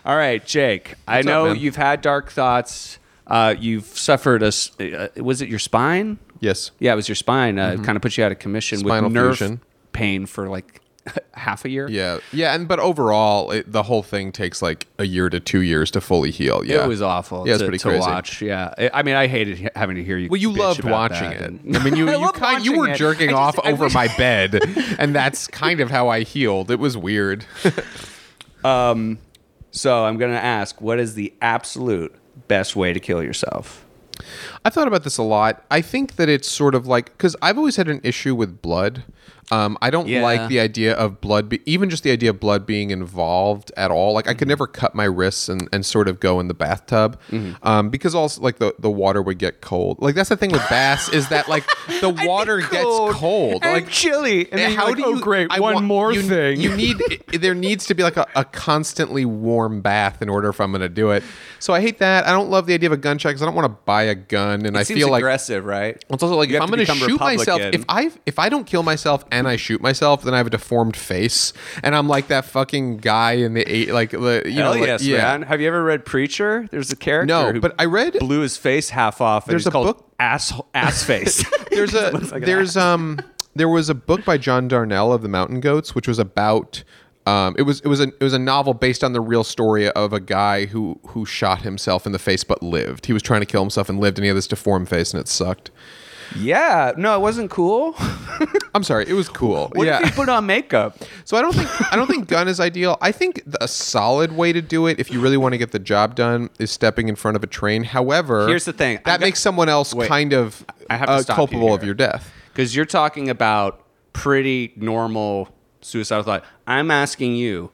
All right, Jake. I What's up, know man? you've had dark thoughts. Uh, you've suffered a. Uh, was it your spine? Yes. Yeah, it was your spine. Uh, Kind of put you out of commission Mm-hmm. Spinal with nerve fusion. pain for like (laughs) half a year. Yeah. Yeah. And but overall, it, the whole thing takes like a year to two years to fully heal. Yeah. It was awful Yeah, it's to, pretty to crazy. watch. Yeah, I- I mean, I hated he- having to hear you. Well, you bitch loved about watching that it. and- I mean, you (laughs) I you loved kind you watching were it. jerking I just- off I over wish- my (laughs) bed, and that's kind of how I healed. It was weird. So I'm gonna ask, what is the absolute best way to kill yourself? I thought about this a lot. I think that it's sort of like because I've always had an issue with blood. Um, I don't Yeah. like the idea of blood, be, even just the idea of blood being involved at all. Like I Mm-hmm. could never cut my wrists and, and sort of go in the bathtub Mm-hmm. um, because also like the, the water would get cold. Like that's the thing with baths is that like (laughs) the water gets cold. and like chilly. And how you're do you? Oh, great! I one want- more you, thing. You need (laughs) there needs to be like a, a constantly warm bath in order if I'm going to do it. So I hate that. I don't love the idea of a gunshot because I don't want to buy a gun, and I It seems feel like aggressive, right? it's also like You if I'm going to shoot myself, if I if I don't kill myself and I shoot myself, then I have a deformed face, and I'm like that fucking guy in the eight, like the you know, Hell like- yeah. man. Have you ever read Preacher? There's a character. No, but I read blew his face half off. And There's a called book- ass ass face. (laughs) there's a (laughs) like there's um there was a book by John Darnielle of the Mountain Goats, which was about um it was it was a it was a novel based on the real story of a guy who who shot himself in the face but lived. He was trying to kill himself and lived, and he had this deformed face, and it sucked. yeah. No, it wasn't cool. (laughs) I'm sorry, it was cool. What yeah. if you put on makeup? So I don't think I don't think gun is ideal. I think th- a solid way to do it if you really want to get the job done is stepping in front of a train. However, Here's the thing. that makes someone else Wait. kind of I have uh, stop you culpable of your death. Because you're talking about pretty normal suicidal thought. I'm asking you,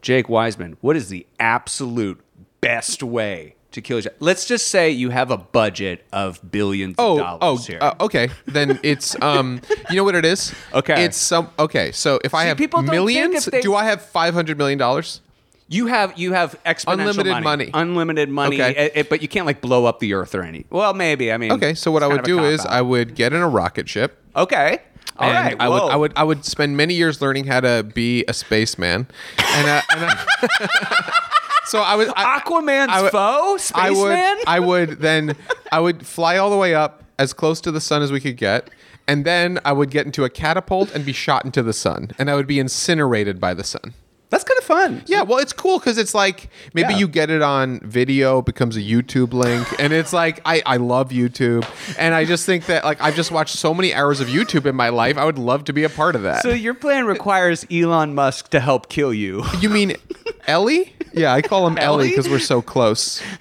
Jake Weisman, what is the absolute best way to kill yourself? Let's just say you have a budget of billions Oh, of oh, dollars here. uh, okay. Then it's um, you know what it is? (laughs) Okay. it's some okay. So if I have people millions, they- do I have five hundred million dollars? You have you have exponential Unlimited money, money. unlimited money, Okay. eh, eh, but you can't like blow up the earth or any. Well, maybe. I mean, Okay, so what I would do is. I would get in a rocket ship. okay, all and right. I would. I would, I would spend many years learning how to be a spaceman, and, uh, and I, (laughs) so I was I, Aquaman's I would- foe, I would, spaceman. I would then, I would fly all the way up as close to the sun as we could get, and then I would get into a catapult and be shot into the sun, and I would be incinerated by the sun. That's kind of fun. Yeah, well, it's cool because it's like maybe Yeah. you get it on video, becomes a YouTube link, and it's like I, I love YouTube, and I just think that like I've just watched so many hours of YouTube in my life. I would love to be a part of that. So your plan requires Elon Musk to help kill you. you mean (laughs) Ellie? Yeah, I call him Ellie Ellie? because we're so close. (laughs)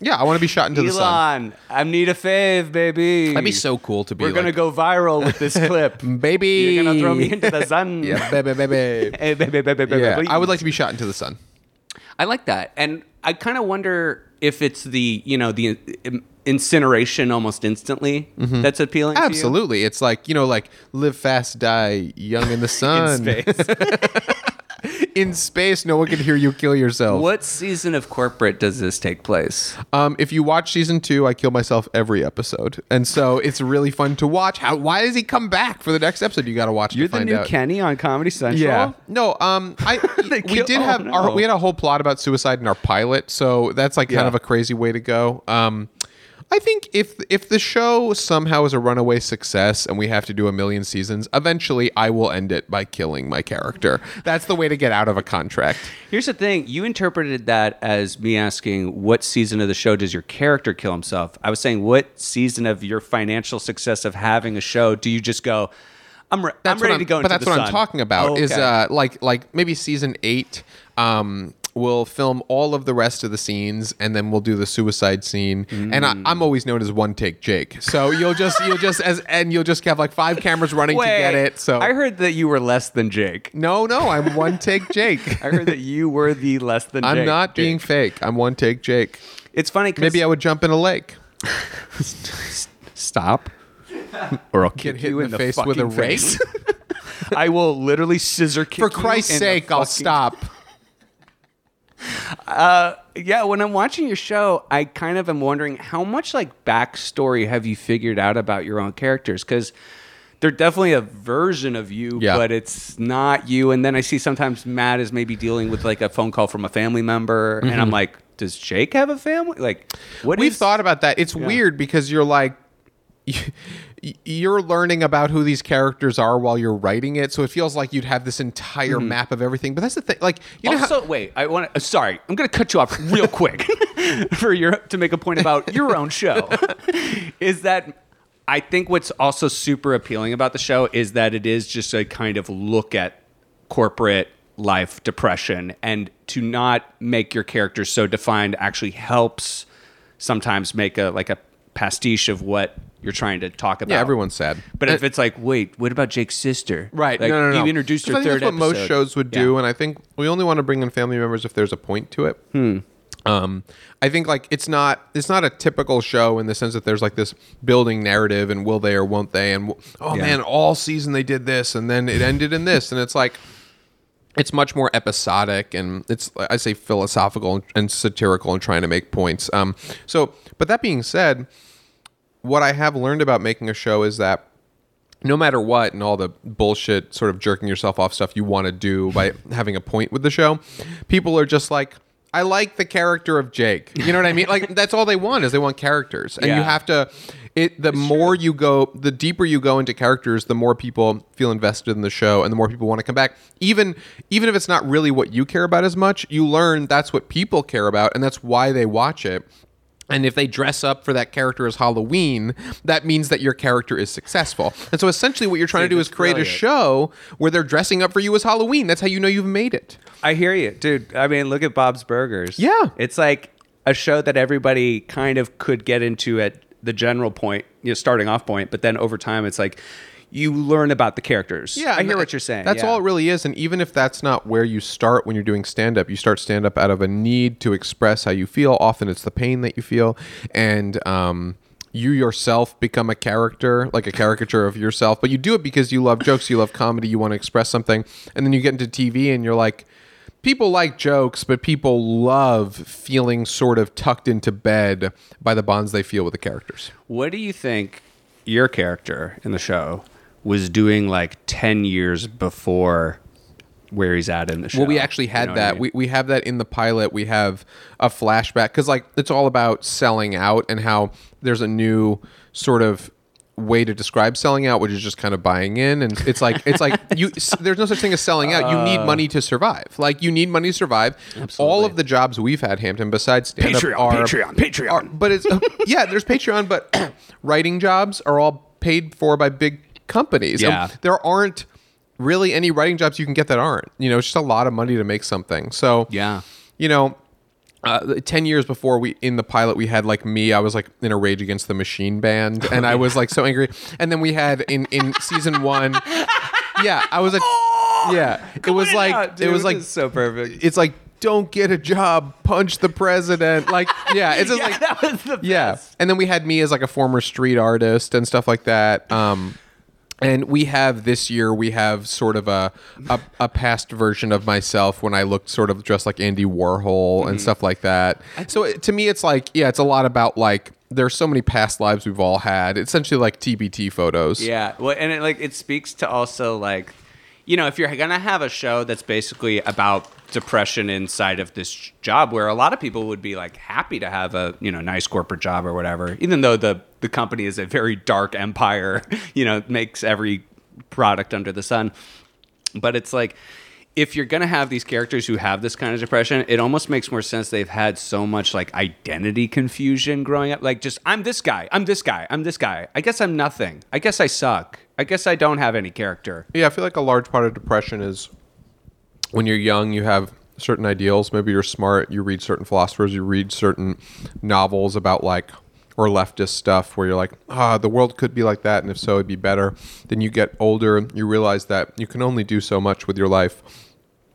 Yeah, I want to be shot into the sun. Elon, I need a fave, baby. That'd be so cool to be. We're gonna go viral with this (laughs) clip. baby. You're gonna throw me into the sun. (laughs) yeah, baby, baby. (laughs) Hey, baby, baby, baby, Yeah, please. I would like to be shot into the sun. I like that, and I kind of wonder if it's the you know the incineration almost instantly mm-hmm. that's appealing. to you? Absolutely, it's like you know, like live fast, die young in the sun. In space. (laughs) In space, no one can hear you kill yourself. what season of corporate does this take place? Um, if you watch season two, I kill myself every episode, and so it's really fun to watch. How? Why does he come back for the next episode? You got to watch. You're to the new out. Kenny on Comedy Central. Yeah. No. Um. I (laughs) we kill- did have oh, our we had a whole plot about suicide in our pilot, so that's like kind of a crazy way to go. Um. I think if if the show somehow is a runaway success and we have to do a million seasons, eventually I will end it by killing my character. That's the way to get out of a contract. Here's the thing: you interpreted that as me asking, "What season of the show does your character kill himself?" I was saying, "What season of your financial success of having a show do you just go?" I'm, re- I'm ready what to go. But that's what I'm talking about. Oh, Is uh like like maybe season eight. Um, we'll film all of the rest of the scenes, and then we'll do the suicide scene. And I, Mm. I'm always known as one take Jake. So you'll just you'll just as and you'll just have like five cameras running to get it. So I heard that you were less than Jake. no, no, I'm one take Jake. (laughs) I heard that you were the less than. Jake. I'm Jake. not being fake. I'm one take Jake. It's funny. Maybe I would jump in a lake. stop, or I'll Get kick hit you in the face with a face. rake. (laughs) I will literally scissor kick. For you Christ's the sake, I'll fucking- stop. Yeah, when I'm watching your show, I kind of am wondering how much like backstory have you figured out about your own characters? Because they're definitely a version of you, Yeah. but it's not you. And then I see sometimes Matt is maybe dealing with like a phone call from a family member, and I'm like, does Jake have a family? Like, what Mm-hmm. We've is- thought about that. It's weird because you're like (laughs) you're learning about who these characters are while you're writing it, so it feels like you'd have this entire mm-hmm. map of everything. But that's the thing, like you know, how, also, wait, I want to. Uh, sorry, I'm going to cut you off real quick (laughs) for your to make a point about your own show. (laughs) is that I think what's also super appealing about the show is that it is just a kind of look at corporate life depression and to not make your characters so defined actually helps sometimes make a like a pastiche of what you're trying to talk about. yeah, everyone's sad. But if it's like, wait, what about Jake's sister? Right. Like, no, no, no. You introduced her third that's what most shows would do, Yeah. and I think we only want to bring in family members if there's a point to it. Hmm. Um, I think like it's not it's not a typical show in the sense that there's like this building narrative and will they or won't they and oh Yeah. man all season they did this and then it ended in this and it's like it's much more episodic and it's I say philosophical and satirical and trying to make points. Um, so, but that being said, what I have learned about making a show is that no matter what and all the bullshit sort of jerking yourself off stuff you want to do by (laughs) having a point with the show, people are just like, I like the character of Jake. You know what I mean? Like that's all they want is they want characters, and you have to. It the more you go, the deeper you go into characters, the more people feel invested in the show, and the more people want to come back. Even even if it's not really what you care about as much, you learn that's what people care about, and that's why they watch it. And if they dress up for that character as Halloween, that means that your character is successful. And so essentially what you're trying to do is create a show where they're dressing up for you as Halloween. That's how you know you've made it. I hear you, dude. I mean, look at Bob's Burgers. Yeah. it's like a show that everybody kind of could get into at the general point, you know, starting off point, but then over time, it's like you learn about the characters. Yeah, I hear that- what you're saying. That's yeah. all it really is. And even if that's not where you start when you're doing stand up, you start stand up out of a need to express how you feel. Often it's the pain that you feel. And, um, you yourself become a character, like a caricature of yourself, but you do it because you love jokes, you love comedy, you want to express something. And then you get into TV and you're like, people like jokes, but people love feeling sort of tucked into bed by the bonds they feel with the characters. What do you think your character in the show was doing like 10 years before where he's at in the show? Well, we actually had You know what I that. mean? We, we have that in the pilot. We have a flashback because like it's all about selling out and how there's a new sort of way to describe selling out, which is just kind of buying in. And it's like it's like (laughs) you. There's no such thing as selling out. You need money to survive. Like you need money to survive. All of the jobs we've had, Hampton, besides stand Patreon, are Patreon, Patreon. are- but it's (laughs) yeah. There's Patreon, but (coughs) writing jobs are all paid for by big companies. Yeah. there aren't really any writing jobs you can get that aren't. You know, it's just a lot of money to make something. So Yeah. you know. Uh, 10 years before we in the pilot we had like me i was like in a rage against the machine band and i was like so angry and then we had in in season one yeah i was a (laughs) yeah it was like it was like so perfect. it's like don't get a job punch the president like yeah it's just (laughs) like that was the yeah and then we had me as like a former street artist and stuff like that um and we have this year we have sort of a, a a past version of myself when I looked sort of dressed like Andy Warhol Mm-hmm. and stuff like that. So it, to me, it's like yeah, it's a lot about like there's so many past lives we've all had. It's essentially like TBT photos. Yeah, well, and it like it speaks to also like, you know, if you're gonna have a show that's basically about depression inside of this job where a lot of people would be like happy to have a you know nice corporate job or whatever even though the the company is a very dark empire (laughs) you know makes every product under the sun but it's like if you're gonna have these characters who have this kind of depression, it almost makes more sense they've had so much like identity confusion growing up. Like just I'm this guy, I'm this guy, I'm this guy. I guess I'm nothing. I guess I suck. I guess I don't have any character. Yeah, I feel like a large part of depression is when you're young, you have certain ideals. Maybe you're smart, you read certain philosophers, you read certain novels about like or leftist stuff where you're like, ah, the world could be like that, and if so, it'd be better. Then you get older, you realize that you can only do so much with your life.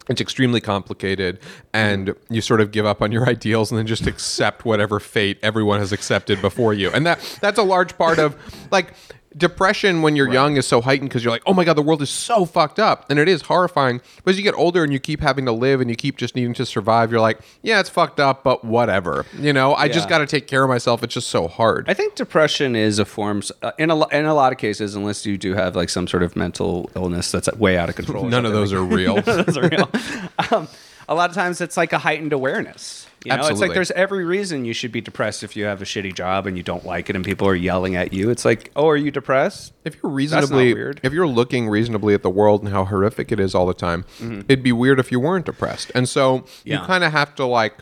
It's extremely complicated, and you sort of give up on your (laughs) ideals and then just accept whatever fate everyone has accepted before you. And that that's a large part of like depression when you're young is so heightened because you're like, oh my god, the world is so fucked up, and it is horrifying. But as you get older and you keep having to live and you keep just needing to survive, you're like, yeah, it's fucked up, but whatever. You know, I just got to take care of myself. It's just so hard. I think depression is a form uh, in a in a lot of cases, unless you do have like some sort of mental illness that's way out of control. (laughs) None of those are real. like- those are real. um, a lot of times, it's like a heightened awareness. You know, it's like there's every reason you should be depressed if you have a shitty job and you don't like it and people are yelling at you. It's like, oh, are you depressed? If you're reasonably, weird. if you're looking reasonably at the world and how horrific it is all the time, it'd be weird if you weren't depressed. And so Mm-hmm. Yeah. you kind of have to like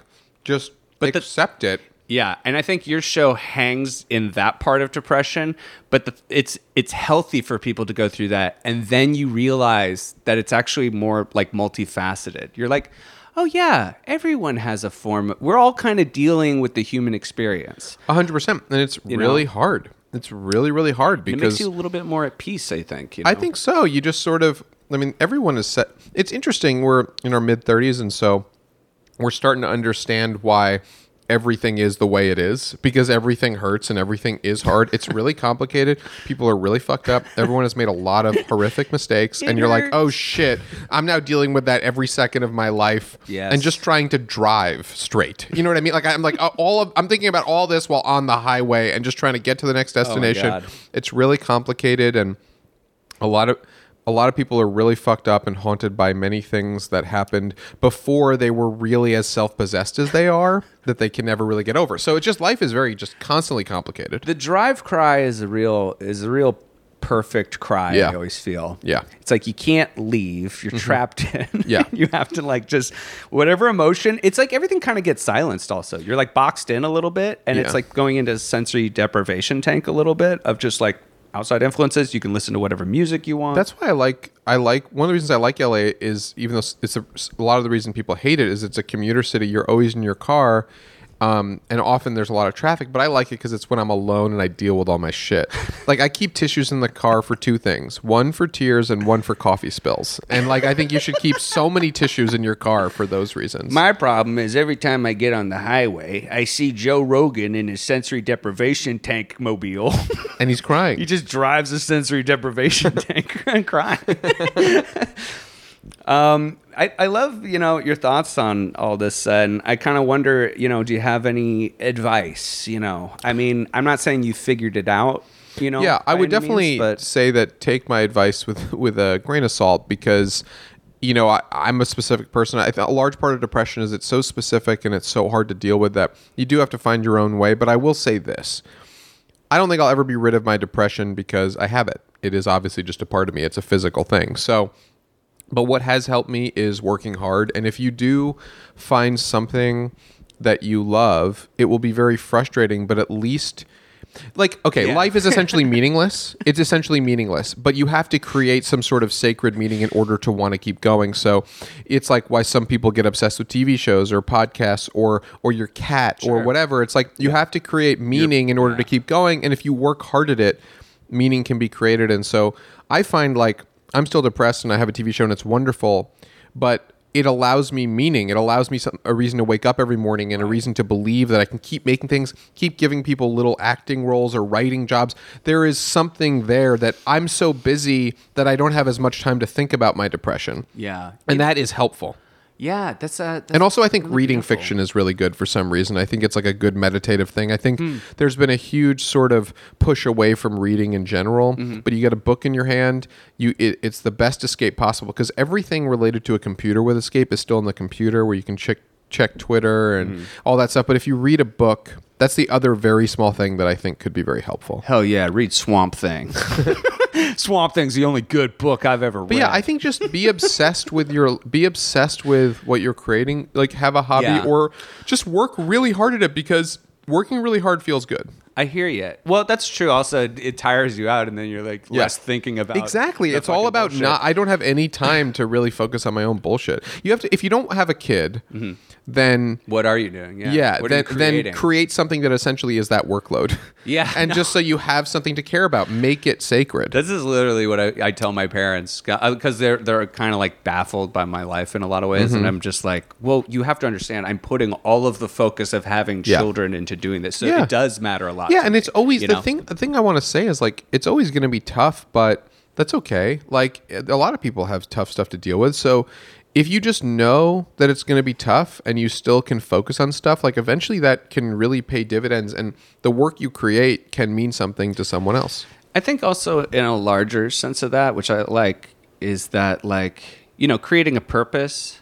just But the- accept it. Yeah, and I think your show hangs in that part of depression, but the, it's it's healthy for people to go through that, and then you realize that it's actually more like multifaceted. You're like, oh yeah, everyone has a form. We're all kind of dealing with the human experience. A hundred percent, and it's know? really hard. It's really, really hard because It because makes you a little bit more at peace. I think. You I know? think so. You just sort of, I mean, everyone is set. It's interesting. We're in our mid 30s, and so we're starting to understand why everything is the way it is because everything hurts and everything is hard. It's (laughs) really complicated. People are really fucked up. Everyone has made a lot of horrific mistakes, and you're like, oh shit, I'm now dealing with that every second of my life, Yes. and just trying to drive straight. You know what I mean? Like I'm like uh, all of I'm thinking about all this while on the highway and just trying to get to the next destination. God. it's really complicated and a lot of a lot of people are really fucked up and haunted by many things that happened before they were really as self-possessed as they are that they can never really get over. So it's just life is very just constantly complicated. the drive cry is a real is a real perfect cry. Yeah. I always feel. Yeah. Mm-hmm. it's like you can't leave. You're trapped in. (laughs) Yeah. you have to like just whatever emotion. It's like everything kind of gets silenced. Also, you're like boxed in a little bit, and Yeah. it's like going into sensory deprivation tank a little bit of just like outside influences. You can listen to whatever music you want. That's why I like I like one of the reasons I like LA is even though it's a, a lot of the reason people hate it is it's a commuter city. You're always in your car. Um, and often there's a lot of traffic, but I like it because it's when I'm alone and I deal with all my shit. (laughs) like I keep tissues in the car for two things: one for tears and one for coffee spills. And like I think you should keep so many tissues in your car for those reasons. My problem is every time I get on the highway, I see Joe Rogan in his sensory deprivation tank mobile. and he's crying. (laughs) he just drives a sensory deprivation (laughs) tank and crying. Um, I, I love you know your thoughts on all this, and I kind of wonder, you know, do you have any advice? You know, I mean, I'm not saying you figured it out. You know, yeah, I would definitely means, say that take my advice with with a grain of salt because you know I, I'm a specific person. I think a large part of depression is it's so specific and it's so hard to deal with that you do have to find your own way. But I will say this: I don't think I'll ever be rid of my depression because I have it. It is obviously just a part of me. It's a physical thing. So. But what has helped me is working hard. And if you do find something that you love, it will be very frustrating, but at least like okay, Yeah. life is (laughs) essentially meaningless. It's essentially meaningless, but you have to create some sort of sacred meaning in order to want to keep going. So it's like why some people get obsessed with TV shows or podcasts or or your cat or whatever. It's like you have to create meaning in order to keep going and if you work hard at it, meaning can be created. And so I find like I'm still depressed and I have a TV show and it's wonderful, but it allows me meaning. It allows me some, a reason to wake up every morning and a reason to believe that I can keep making things, keep giving people little acting roles or writing jobs. There is something there that I'm so busy that I don't have as much time to think about my depression. yeah, And that is helpful. Yeah, that's a. That's And also, I think really reading beautiful. fiction is really good for some reason. I think it's like a good meditative thing. I think Hmm. there's been a huge sort of push away from reading in general, Mm-hmm. but you get a book in your hand, you it, it's the best escape possible because everything related to a computer with escape is still in the computer where you can check check Twitter and Mm-hmm. all that stuff. But if you read a book, that's the other very small thing that I think could be very helpful. Hell yeah, read Swamp Thing. (laughs) Swamp Thing's the only good book I've ever read. But yeah, I think just be obsessed with your be obsessed with what you're creating. Like have a hobby Yeah. or just work really hard at it because working really hard feels good. I hear you. Well, that's true. Also, it tires you out, and then you're like Yeah. less thinking about Exactly. It's all about bullshit. not I don't have any time to really focus on my own bullshit. You have to if you don't have a kid, then What are you doing? Yeah. yeah, then then create something that essentially is that workload. (laughs) Yeah, and no. just so you have something to care about, make it sacred. This is literally what I, I tell my parents because they're they're kind of like baffled by my life in a lot of ways, Mm-hmm. and I'm just like, well, you have to understand, I'm putting all of the focus of having Yeah. children into doing this, so it does matter a lot. Yeah, and it's always the know? thing. The thing I want to say is like it's always going to be tough, but that's okay. Like a lot of people have tough stuff to deal with, so if you just know that it's going to be tough and you still can focus on stuff, like eventually that can really pay dividends, and the work you create can mean something to someone else. I think also in a larger sense of that, which I like, is that like you know creating a purpose,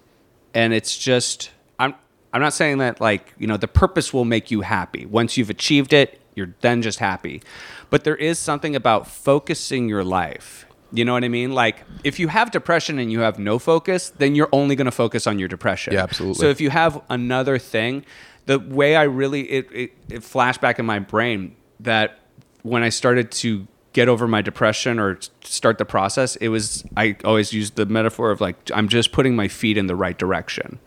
and it's just I'm I'm not saying that like you know the purpose will make you happy once you've achieved it, you're then just happy, but there is something about focusing your life. You know what I mean? Like if you have depression and you have no focus, then you're only going to focus on your depression. Yeah, absolutely. So if you have another thing, the way I really it, it, it flashed back in my brain that when I started to get over my depression or start the process, it was I always used the metaphor of like I'm just putting my feet in the right direction.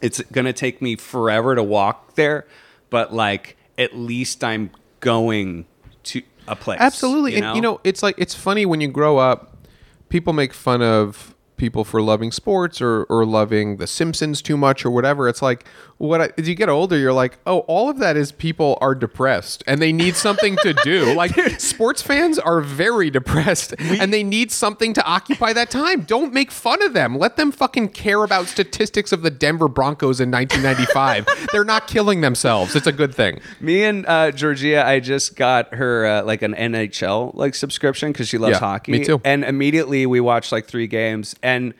It's gonna take me forever to walk there, but like at least I'm going to a place. Absolutely. you and you know, it's like it's funny when you grow up, people make fun of people for loving sports or, or loving the Simpsons too much or whatever. It's like what I, as you get older, you're like, oh, all of that is people are depressed and they need something to do. (laughs) Like sports fans are very depressed and they need something to occupy that time. Don't make fun of them. Let them fucking care about statistics of the Denver Broncos in 1995. (laughs) They're not killing themselves. It's a good thing. Me and uh, Georgia, I just got her uh, like an NHL like subscription because she loves Yeah, hockey. me too. And immediately we watched like three games, and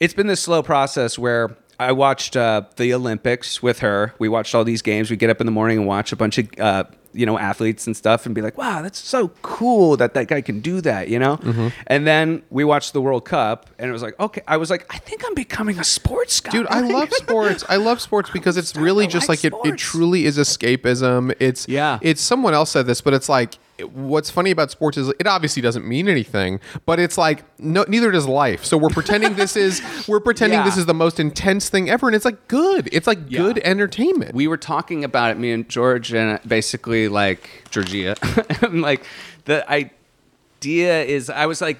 it's been this slow process where I watched uh, the Olympics with her. We watched all these games. We get up in the morning and watch a bunch of uh, you know athletes and stuff, and be like, "Wow, that's so cool that that guy can do that," you know. Mm-hmm. And then we watched the World Cup, and it was like, okay, I was like, I think I'm becoming a sports guy, Dude, I (laughs) love sports. I love sports because it's really I just like like it, it truly is escapism. It's Yeah. It's someone else said this, but it's like what's funny about sports is it obviously doesn't mean anything, but it's like no neither does life. So we're pretending this is (laughs) we're pretending Yeah. this is the most intense thing ever, and it's like good. It's like Yeah. good entertainment. we were talking about it, me and George, and basically like Georgia, (laughs) and like the idea is, I was like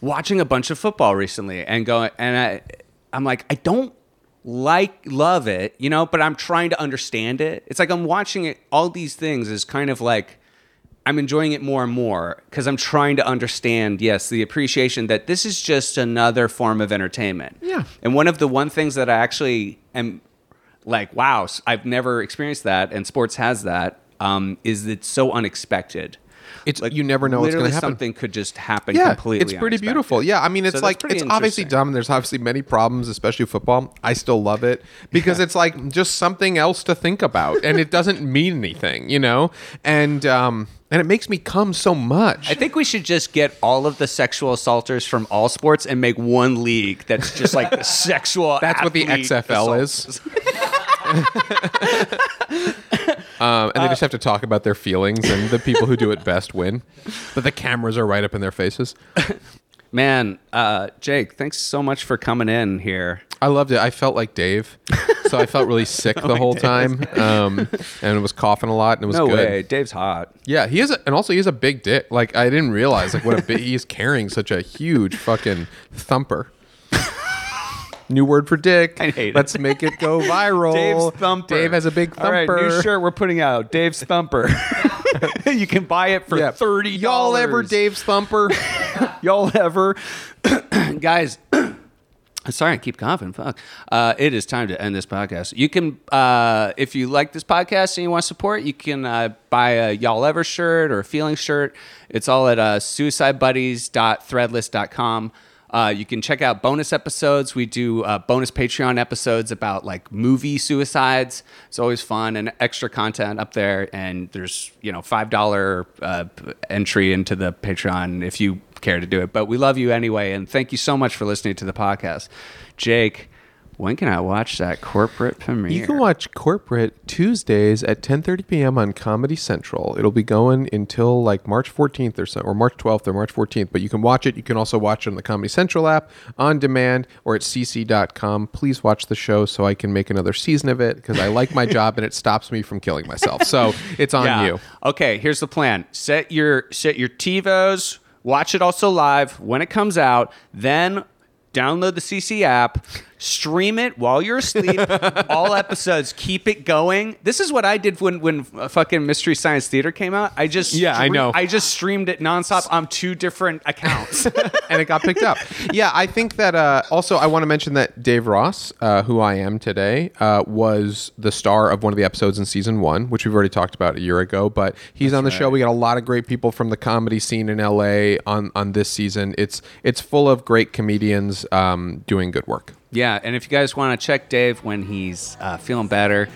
watching a bunch of football recently and going, and I, I'm like, I don't like love it, you know, but I'm trying to understand it. It's like I'm watching it. All these things is kind of like. I'm enjoying it more and more because I'm trying to understand, yes, the appreciation that this is just another form of entertainment. Yeah. And one of the one things that I actually am like, wow, I've never experienced that, and sports has that. Um, is it's so unexpected. It's like, you never know what's going to happen. Something could just happen yeah, completely. it's pretty unexpected. beautiful. Yeah, I mean, it's So like it's obviously dumb. There's obviously many problems, especially football. I still love it (laughs) because it's like just something else to think about, and it doesn't mean anything, you know. And um, and it makes me come so much. I think we should just get all of the sexual assaulters from all sports and make one league that's just like (laughs) sexual. That's what the XFL assaults. (laughs) Um, and they Uh, just have to talk about their feelings, and the people who do it best win. But the cameras are right up in their faces. (laughs) Man, uh, Jake, thanks so much for coming in here. I loved it. I felt like Dave, so I felt really (laughs) sick the whole time, um, and was coughing a lot, and it was No good. way, Dave's hot. Yeah, he is, a, and also he has a big dick. Like I didn't realize, like what a big he's carrying such a huge fucking thumper. New word for dick. (laughs) I hate it. Let's make it go (laughs) viral. Dave's thumper. Dave has a big thumper. All right, new shirt we're putting out. Dave's thumper. (laughs) you can buy it for Yeah. thirty. Y'all ever Dave's thumper? Y'all ever, (clears throat) guys? (clears throat) Sorry, I keep coughing. Fuck. Uh, it is time to end this podcast. You can, uh, if you like this podcast and you want support, you can uh, buy a Y'all Ever shirt or a Feeling shirt. It's all at uh, suicidebuddies.threadless.com. Uh, you can check out bonus episodes. We do uh, bonus Patreon episodes about like movie suicides. It's always fun and extra content up there. And there's you know five dollar uh, entry into the Patreon if you care to do it. But we love you anyway, and thank you so much for listening to the podcast, Jake. When can I watch that corporate premiere? You can watch Corporate Tuesdays at 10:30 p.m. on Comedy Central. It'll be going until like March 14th or so, or March 12th or March 14th. But you can watch it. You can also watch it on the Comedy Central app, on demand, or at cc.com. Please watch the show so I can make another season of it because I like my (laughs) job and it stops me from killing myself. So it's on Yeah. you. Okay, here's the plan. Set your set your TiVos, watch it also live when it comes out, then download the CC app, stream it while you're asleep. (laughs) all episodes, keep it going. This is what I did when when uh, fucking Mystery Science Theater came out. I just Yeah, I know. I just streamed it nonstop on two different accounts. (laughs) and it got picked up. Yeah, I think that. Uh, also, I want to mention that Dave Ross, uh, who I am today, uh, was the star of one of the episodes in season one, which we've already talked about a year ago. But he's on the show. We got a lot of great people from the comedy scene in LA on on this season. It's it's full of great comedians um, doing good work. Yeah, and if you guys want to check Dave when he's uh, feeling better,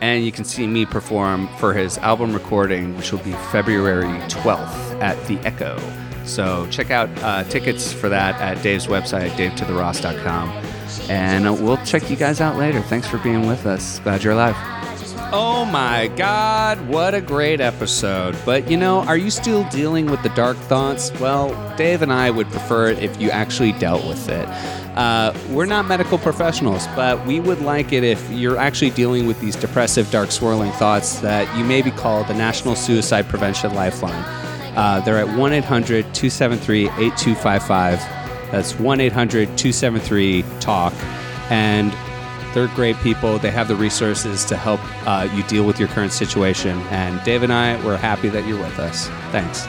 and you can see me perform for his album recording, which will be February 12th at the Echo. So check out uh, tickets for that at Dave's website, davetotheross.com. And we'll check you guys out later. Thanks for being with us. Glad you're alive. Oh my God, what a great episode. But you know, are you still dealing with the dark thoughts? Well, Dave and I would prefer it if you actually dealt with it. Uh, we're not medical professionals, but we would like it if you're actually dealing with these depressive, dark, swirling thoughts that you may be called the National Suicide Prevention Lifeline. Uh, they're at 1 800 273 8255. That's 1 800 273 TALK. And they're great people. They have the resources to help uh, you deal with your current situation. And Dave and I, we're happy that you're with us. Thanks.